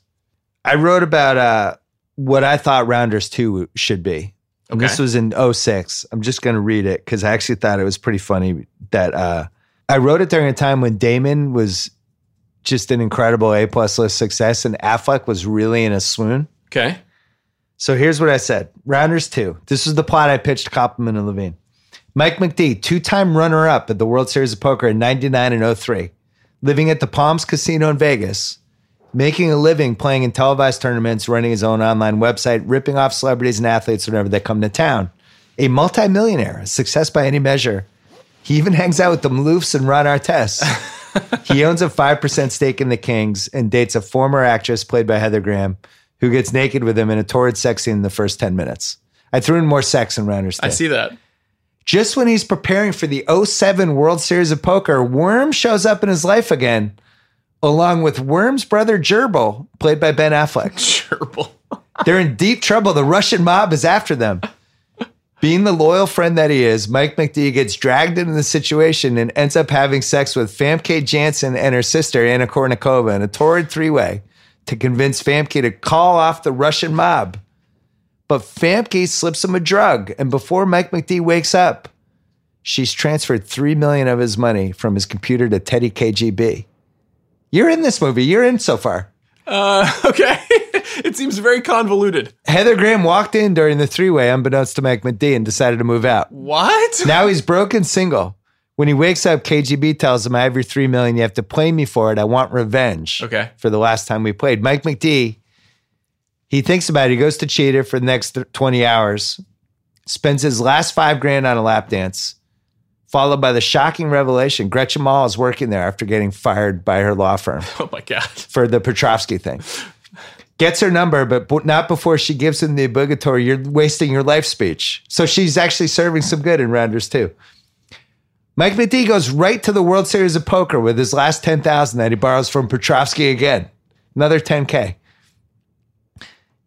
I wrote about uh, what I thought Rounders 2 should be. And This was in 06. I'm just going to read it because I actually thought it was pretty funny that uh, I wrote it during a time when Damon was just an incredible A plus list success and Affleck was really in a swoon. Okay. So here's what I said Rounders 2. This was the plot I pitched to Koppelman and Levine. Mike McD, two time runner up at the World Series of Poker in 99 and 03, living at the Palms Casino in Vegas, making a living playing in televised tournaments, running his own online website, ripping off celebrities and athletes whenever they come to town. A multimillionaire, a success by any measure. He even hangs out with the Maloofs and Ron Artest. he owns a 5% stake in the Kings and dates a former actress played by Heather Graham who gets naked with him in a torrid sex scene in the first 10 minutes. I threw in more sex in Rounders. I see that. Just when he's preparing for the 07 World Series of Poker, Worm shows up in his life again, along with Worm's brother Gerbil, played by Ben Affleck. Gerbil. They're in deep trouble. The Russian mob is after them. Being the loyal friend that he is, Mike McD gets dragged into the situation and ends up having sex with Famke Janssen and her sister, Anna Kournikova, in a torrid three way to convince Famke to call off the Russian mob. But Famke slips him a drug, and before Mike McD wakes up, she's transferred three million of his money from his computer to Teddy KGB. You're in this movie. You're in so far. Uh, okay. it seems very convoluted. Heather Graham walked in during the three way, unbeknownst to Mike McD, and decided to move out. What? Now he's broken single. When he wakes up, KGB tells him, I have your three million. You have to play me for it. I want revenge. Okay. For the last time we played. Mike McD, he thinks about it. He goes to Cheater for the next th- 20 hours, spends his last five grand on a lap dance, followed by the shocking revelation Gretchen Mol is working there after getting fired by her law firm Oh my god. for the Petrovsky thing. Gets her number, but not before she gives him the obligatory, you're wasting your life speech. So she's actually serving some good in rounders too. Mike McD goes right to the World Series of Poker with his last 10,000 that he borrows from Petrovsky again. Another 10K.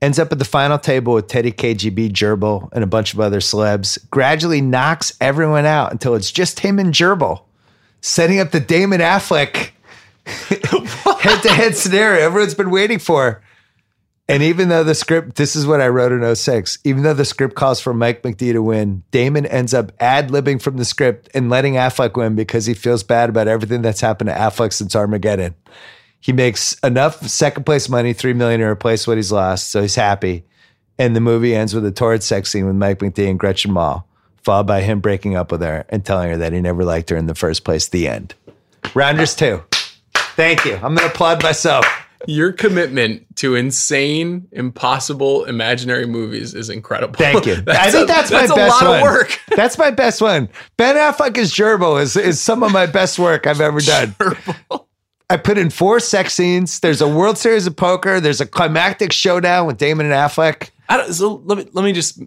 Ends up at the final table with Teddy KGB, Gerbil, and a bunch of other celebs. Gradually knocks everyone out until it's just him and Gerbil, setting up the Damon Affleck head to head scenario everyone's been waiting for. And even though the script, this is what I wrote in 06, even though the script calls for Mike McD to win, Damon ends up ad libbing from the script and letting Affleck win because he feels bad about everything that's happened to Affleck since Armageddon. He makes enough second place money, three million to replace what he's lost, so he's happy. And the movie ends with a torrid sex scene with Mike McD and Gretchen Mol, followed by him breaking up with her and telling her that he never liked her in the first place. The end. Rounders two. Thank you. I'm going to applaud myself. Your commitment to insane, impossible, imaginary movies is incredible. Thank you. I think that's, that's my a best lot one. of work. That's my best one. Ben Affleck as Gerbil is, is some of my best work I've ever done. I put in four sex scenes. There's a World Series of Poker. There's a climactic showdown with Damon and Affleck. I don't, so let me let me just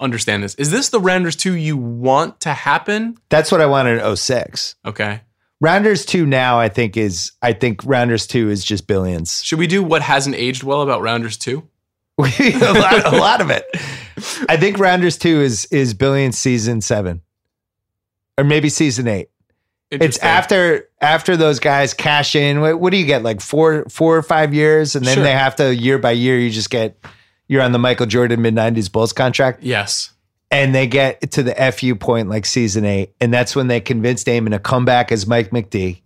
understand this. Is this the Rounders two you want to happen? That's what I wanted in 06. Okay. Rounders 2 now, I think, is, I think Rounders 2 is just billions. Should we do what hasn't aged well about Rounders two? a, lot, a lot of it. I think Rounders 2 is, is billions season seven or maybe season eight. It's after after those guys cash in. What, what do you get? Like four four or five years, and then Sure. they have to year by year. You just get you're on the Michael Jordan mid '90s Bulls contract. Yes. and they get to the FU point like season eight, and that's when they convince Damon to come back as Mike McD.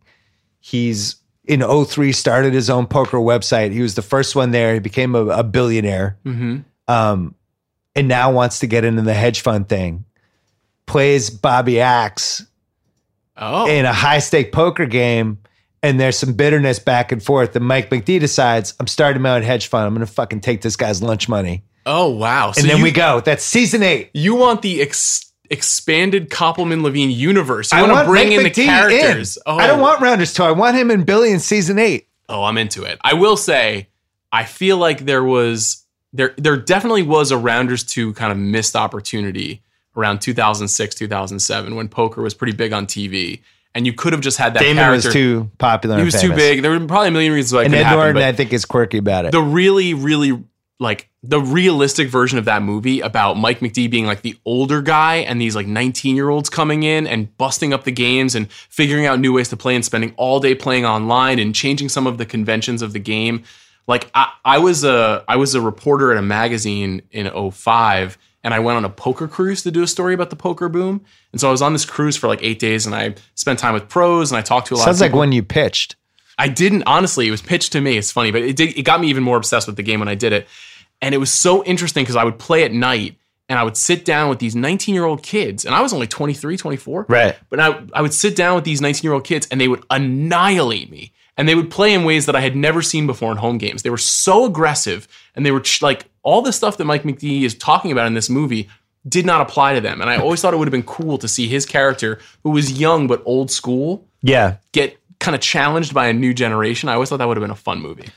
He's in 03 started his own poker website. He was the first one there. He became a, a billionaire, Mm-hmm. um, and now wants to get into the hedge fund thing. Plays Bobby Axe Oh. in a high stake poker game, and there's some bitterness back and forth. And Mike McD decides, I'm starting my own hedge fund. I'm going to fucking take this guy's lunch money. Oh wow. and then you, we go. That's season eight. You want the ex- expanded Koppelman Levine universe. You I want to bring Mike in the characters. in. Oh. I don't oh. want Rounders 2. I want him in Billy in season eight. Oh, I'm into it. I will say, I feel like there was there there definitely was a Rounders 2 kind of missed opportunity around 2006, 2007 when poker was pretty big on TV. And you could have just had that Damon character. was too popular. he was too big. There were probably a million reasons why And Ed happen, Norton, I think, is quirky about it. the really, really like the realistic version of that movie about Mike McD being like the older guy and these like 19 year olds coming in and busting up the games and figuring out new ways to play and spending all day playing online and changing some of the conventions of the game. Like I, I was a I was a reporter at a magazine in 05 and I went on a poker cruise to do a story about the poker boom. And so I was on this cruise for like eight days and I spent time with pros and I talked to a lot of people. Sounds like when you pitched. I didn't honestly. It was pitched to me. It's funny, but it did, it got me even more obsessed with the game when I did it, and it was so interesting because I would play at night and I would sit down with these 19 year old kids, and I was only 23, 24. Right. But I, I would sit down with these 19 year old kids, and they would annihilate me, and they would play in ways that I had never seen before in home games. They were so aggressive, and they were ch- like all the stuff that Mike McD is talking about in this movie did not apply to them. And I always thought it would have been cool to see his character, who was young but old school, Yeah. get kind of challenged by a new generation. I always thought that would have been a fun movie.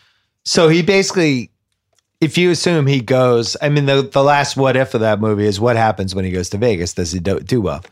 So he basically, if you assume he goes, I mean, the, the last what if of that movie is what happens when he goes to Vegas? Does he do, do well?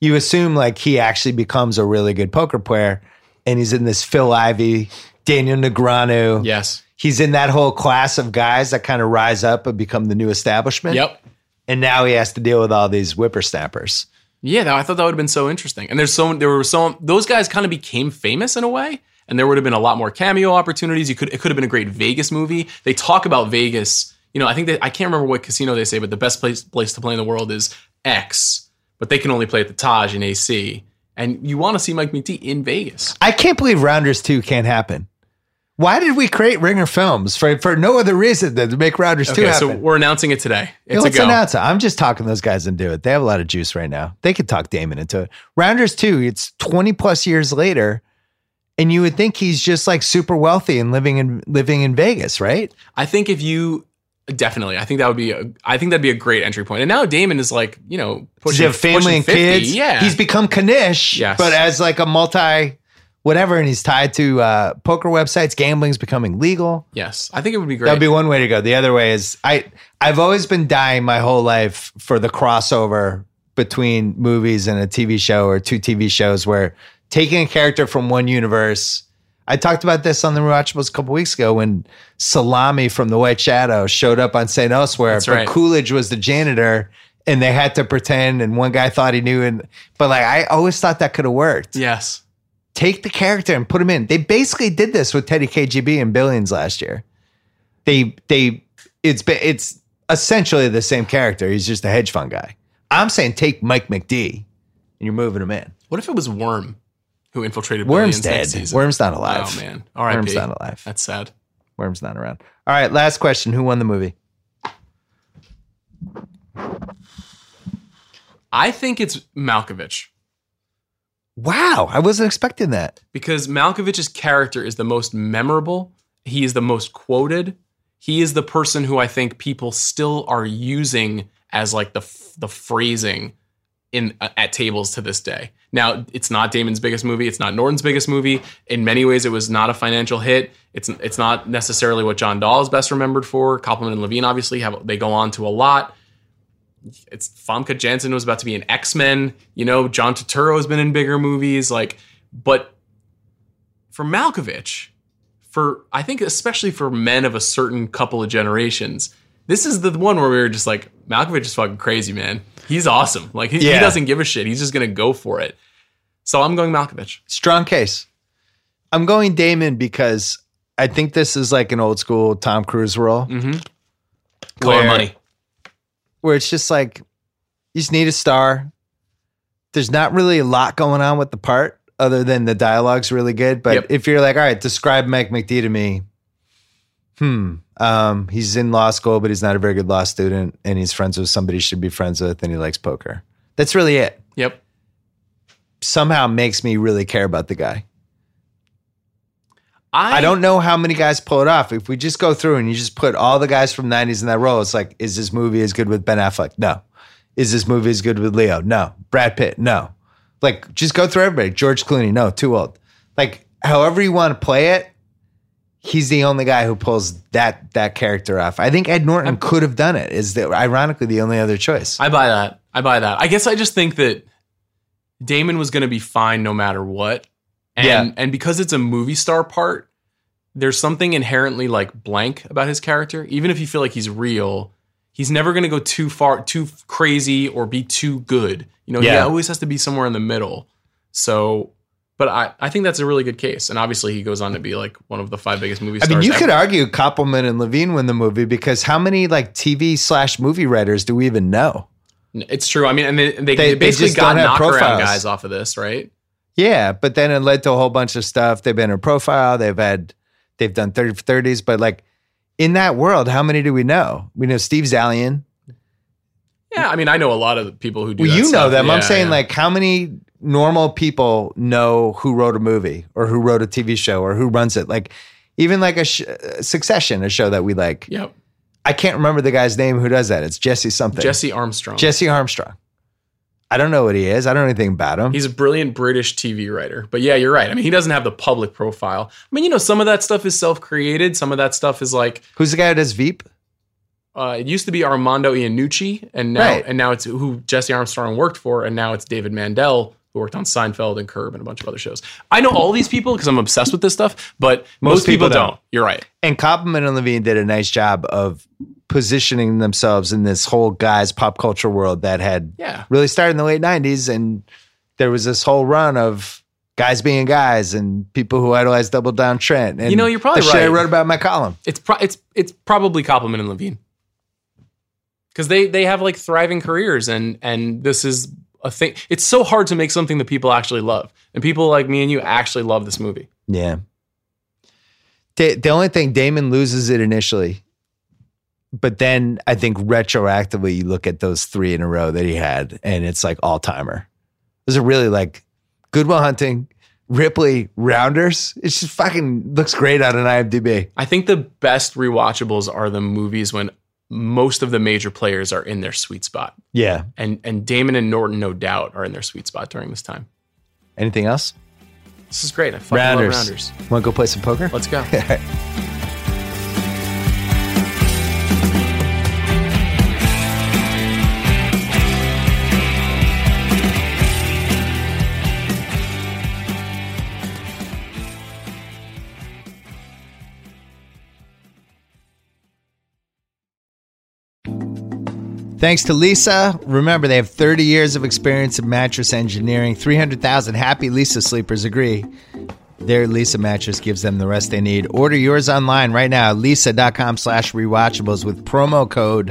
You assume like he actually becomes a really good poker player and he's in this Phil Ivey, Daniel Negreanu. Yes. He's in that whole class of guys that kind of rise up and become the new establishment. Yep. And now he has to deal with all these whippersnappers. Yeah, I thought that would have been so interesting. And there's so there were so those guys kind of became famous in a way, and there would have been a lot more cameo opportunities. You could it could have been a great Vegas movie. They talk about Vegas. You know, I think that I can't remember what casino they say, but the best place place to play in the world is X, but they can only play at the Taj in AC. And you want to see Mike McD in Vegas. I can't believe Rounders 2 can't happen. Why did we create Ringer Films for, for no other reason than to make Rounders 2 happen? so we're announcing it today. It's a let's go. announce it. I'm just talking those guys and do it. They have a lot of juice right now. They could talk Damon into it. Rounders 2, it's 20 plus years later, and you would think he's just like super wealthy and living in living in Vegas, right? I think if you definitely, I think that would be a, I think that'd be a great entry point. And now Damon is like, you know, pushing, he have family and 50. kids? Yeah, He's become Knish, Yes. but as like a multi whatever, and he's tied to uh, poker websites. Gambling's becoming legal. yes. I think it would be great. That'd be one way to go. The other way is I I've always been dying my whole life for the crossover between movies and a TV show or two TV shows where taking a character from one universe. I talked about this on the Rewatchables a couple weeks ago when Salami from The White Shadow showed up on St. Elsewhere, That's but right. Coolidge was the janitor and they had to pretend and one guy thought he knew and but like I always thought that could have worked yes. take the character and put him in. They basically did this with Teddy KGB and Billions last year. They they it's it's essentially the same character. He's just a hedge fund guy. I'm saying take Mike McD and you're moving him in. What if it was Worm who infiltrated Worm's dead. Worm's not alive. Oh man, R.I.P. Worm's not alive. That's sad. Worm's not around. All right, last question. Who won the movie? I think it's Malkovich Wow, I wasn't expecting that. because Malkovich's character is the most memorable. He is the most quoted. He is the person who I think people still are using as like the the phrasing in uh, at tables to this day. Now, it's not Damon's biggest movie. It's not Norton's biggest movie. In many ways, it was not a financial hit. It's it's not necessarily what John Dahl is best remembered for. Koppelman and Levine obviously have they go on to a lot. It's Famke Janssen was about to be an X Men. You know, John Turturro has been in bigger movies. Like, but for Malkovich, for I think especially for men of a certain couple of generations, this is the one where we were just like, Malkovich is fucking crazy, man. He's awesome. Like he, he doesn't give a shit. He's just gonna go for it. So I'm going Malkovich. Strong case. I'm going Damon because I think this is like an old school Tom Cruise role. Mm-hmm. Color Where- money. where it's just like you just need a star. There's not really a lot going on with the part other than the dialogue's really good. But Yep. if you're like, all right, describe Mike McD to me, hmm. Um, he's in law school, but he's not a very good law student, and he's friends with somebody he should be friends with, and he likes poker. That's really it. Yep. Somehow makes me really care about the guy. I, I don't know how many guys pull it off. If we just go through and you just put all the guys from 90s in that role, it's like, is this movie as good with Ben Affleck? No. Is this movie as good with Leo? No. Brad Pitt? No. Like, just go through everybody. George Clooney? No, too old. Like, however you want to play it, he's the only guy who pulls that that character off. I think Ed Norton could have done it. Is the ironically the only other choice. I buy that. I buy that. I guess I just think that Damon was going to be fine no matter what. And Yeah. and because it's a movie star part, there's something inherently like blank about his character. Even if you feel like he's real, he's never going to go too far, too crazy or be too good. You know, he always has to be somewhere in the middle. So, but I, I think that's a really good case. And obviously he goes on to be like one of the five biggest movie I stars. mean, you ever. could argue Koppelman and Levien win the movie because how many like TV slash movie writers do we even know? It's true. I mean, and they, they, They- they basically just got Knockaround Guys off of this, right? Yeah, but then it led to a whole bunch of stuff. They've been in profile. They've had, they've done 30 for 30s. But like in that world, how many do we know? We know Steve Zaillian. Yeah, I mean, I know a lot of people who do. Well, you know stuff. them. I'm saying yeah. like how many normal people know who wrote a movie or who wrote a TV show or who runs it? Like even like a sh- uh, Succession, a show that we like. Yep. I can't remember the guy's name who does that. It's Jesse something. Jesse Armstrong. Jesse Armstrong. I don't know what he is. I don't know anything about him. He's a brilliant British TV writer. But yeah, you're right. I mean, he doesn't have the public profile. I mean, you know, some of that stuff is self-created. Some of that stuff is like Who's the guy who does Veep? uh, it used to be Armando Iannucci, and now Right. and now it's who Jesse Armstrong worked for, and now it's David Mandel who worked on Seinfeld and Curb and a bunch of other shows. I know all these people because I'm obsessed with this stuff, but most, people, don't. You're right. And Koppelman and Levien did a nice job of positioning themselves in this whole guys pop culture world that had Yeah. really started in the late 90s. And there was this whole run of guys being guys and people who idolized Double Down Trent. And You know, you're probably the shit I right. wrote about in my column. It's pro- it's it's probably Koppelman and Levien because they they have like thriving careers and and this is a thing. It's so hard to make something that people actually love, and people like me and you actually love this movie. Yeah. The, the only thing, Damon loses it initially. But then I think retroactively, you look at those three in a row that he had, and it's like all timer. Those are really like Good Will Hunting, Ripley, Rounders. It just fucking looks great on an IMDb. I think the best rewatchables are the movies when most of the major players are in their sweet spot, Yeah. and and Damon and Norton, no doubt, are in their sweet spot during this time. Anything else? This is great. I fucking Rounders. Rounders. Want to go play some poker? Let's go. Thanks to Leesa. Remember, they have 30 years of experience in mattress engineering. 300,000 happy Leesa sleepers agree. Their Leesa mattress gives them the rest they need. Order yours online right now, at leesa.com slash rewatchables with promo code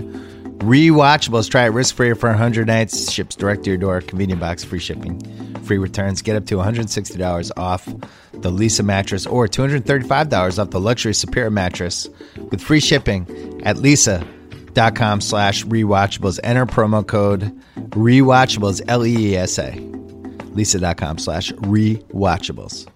rewatchables. Try it risk-free for 100 nights. Ships direct to your door. Convenient box, free shipping, free returns. Get up to $160 off the Leesa mattress or $235 off the luxury Sapira mattress with free shipping at Leesa com slash rewatchables. Enter promo code rewatchables, L E E S A. Leesa.com slash rewatchables.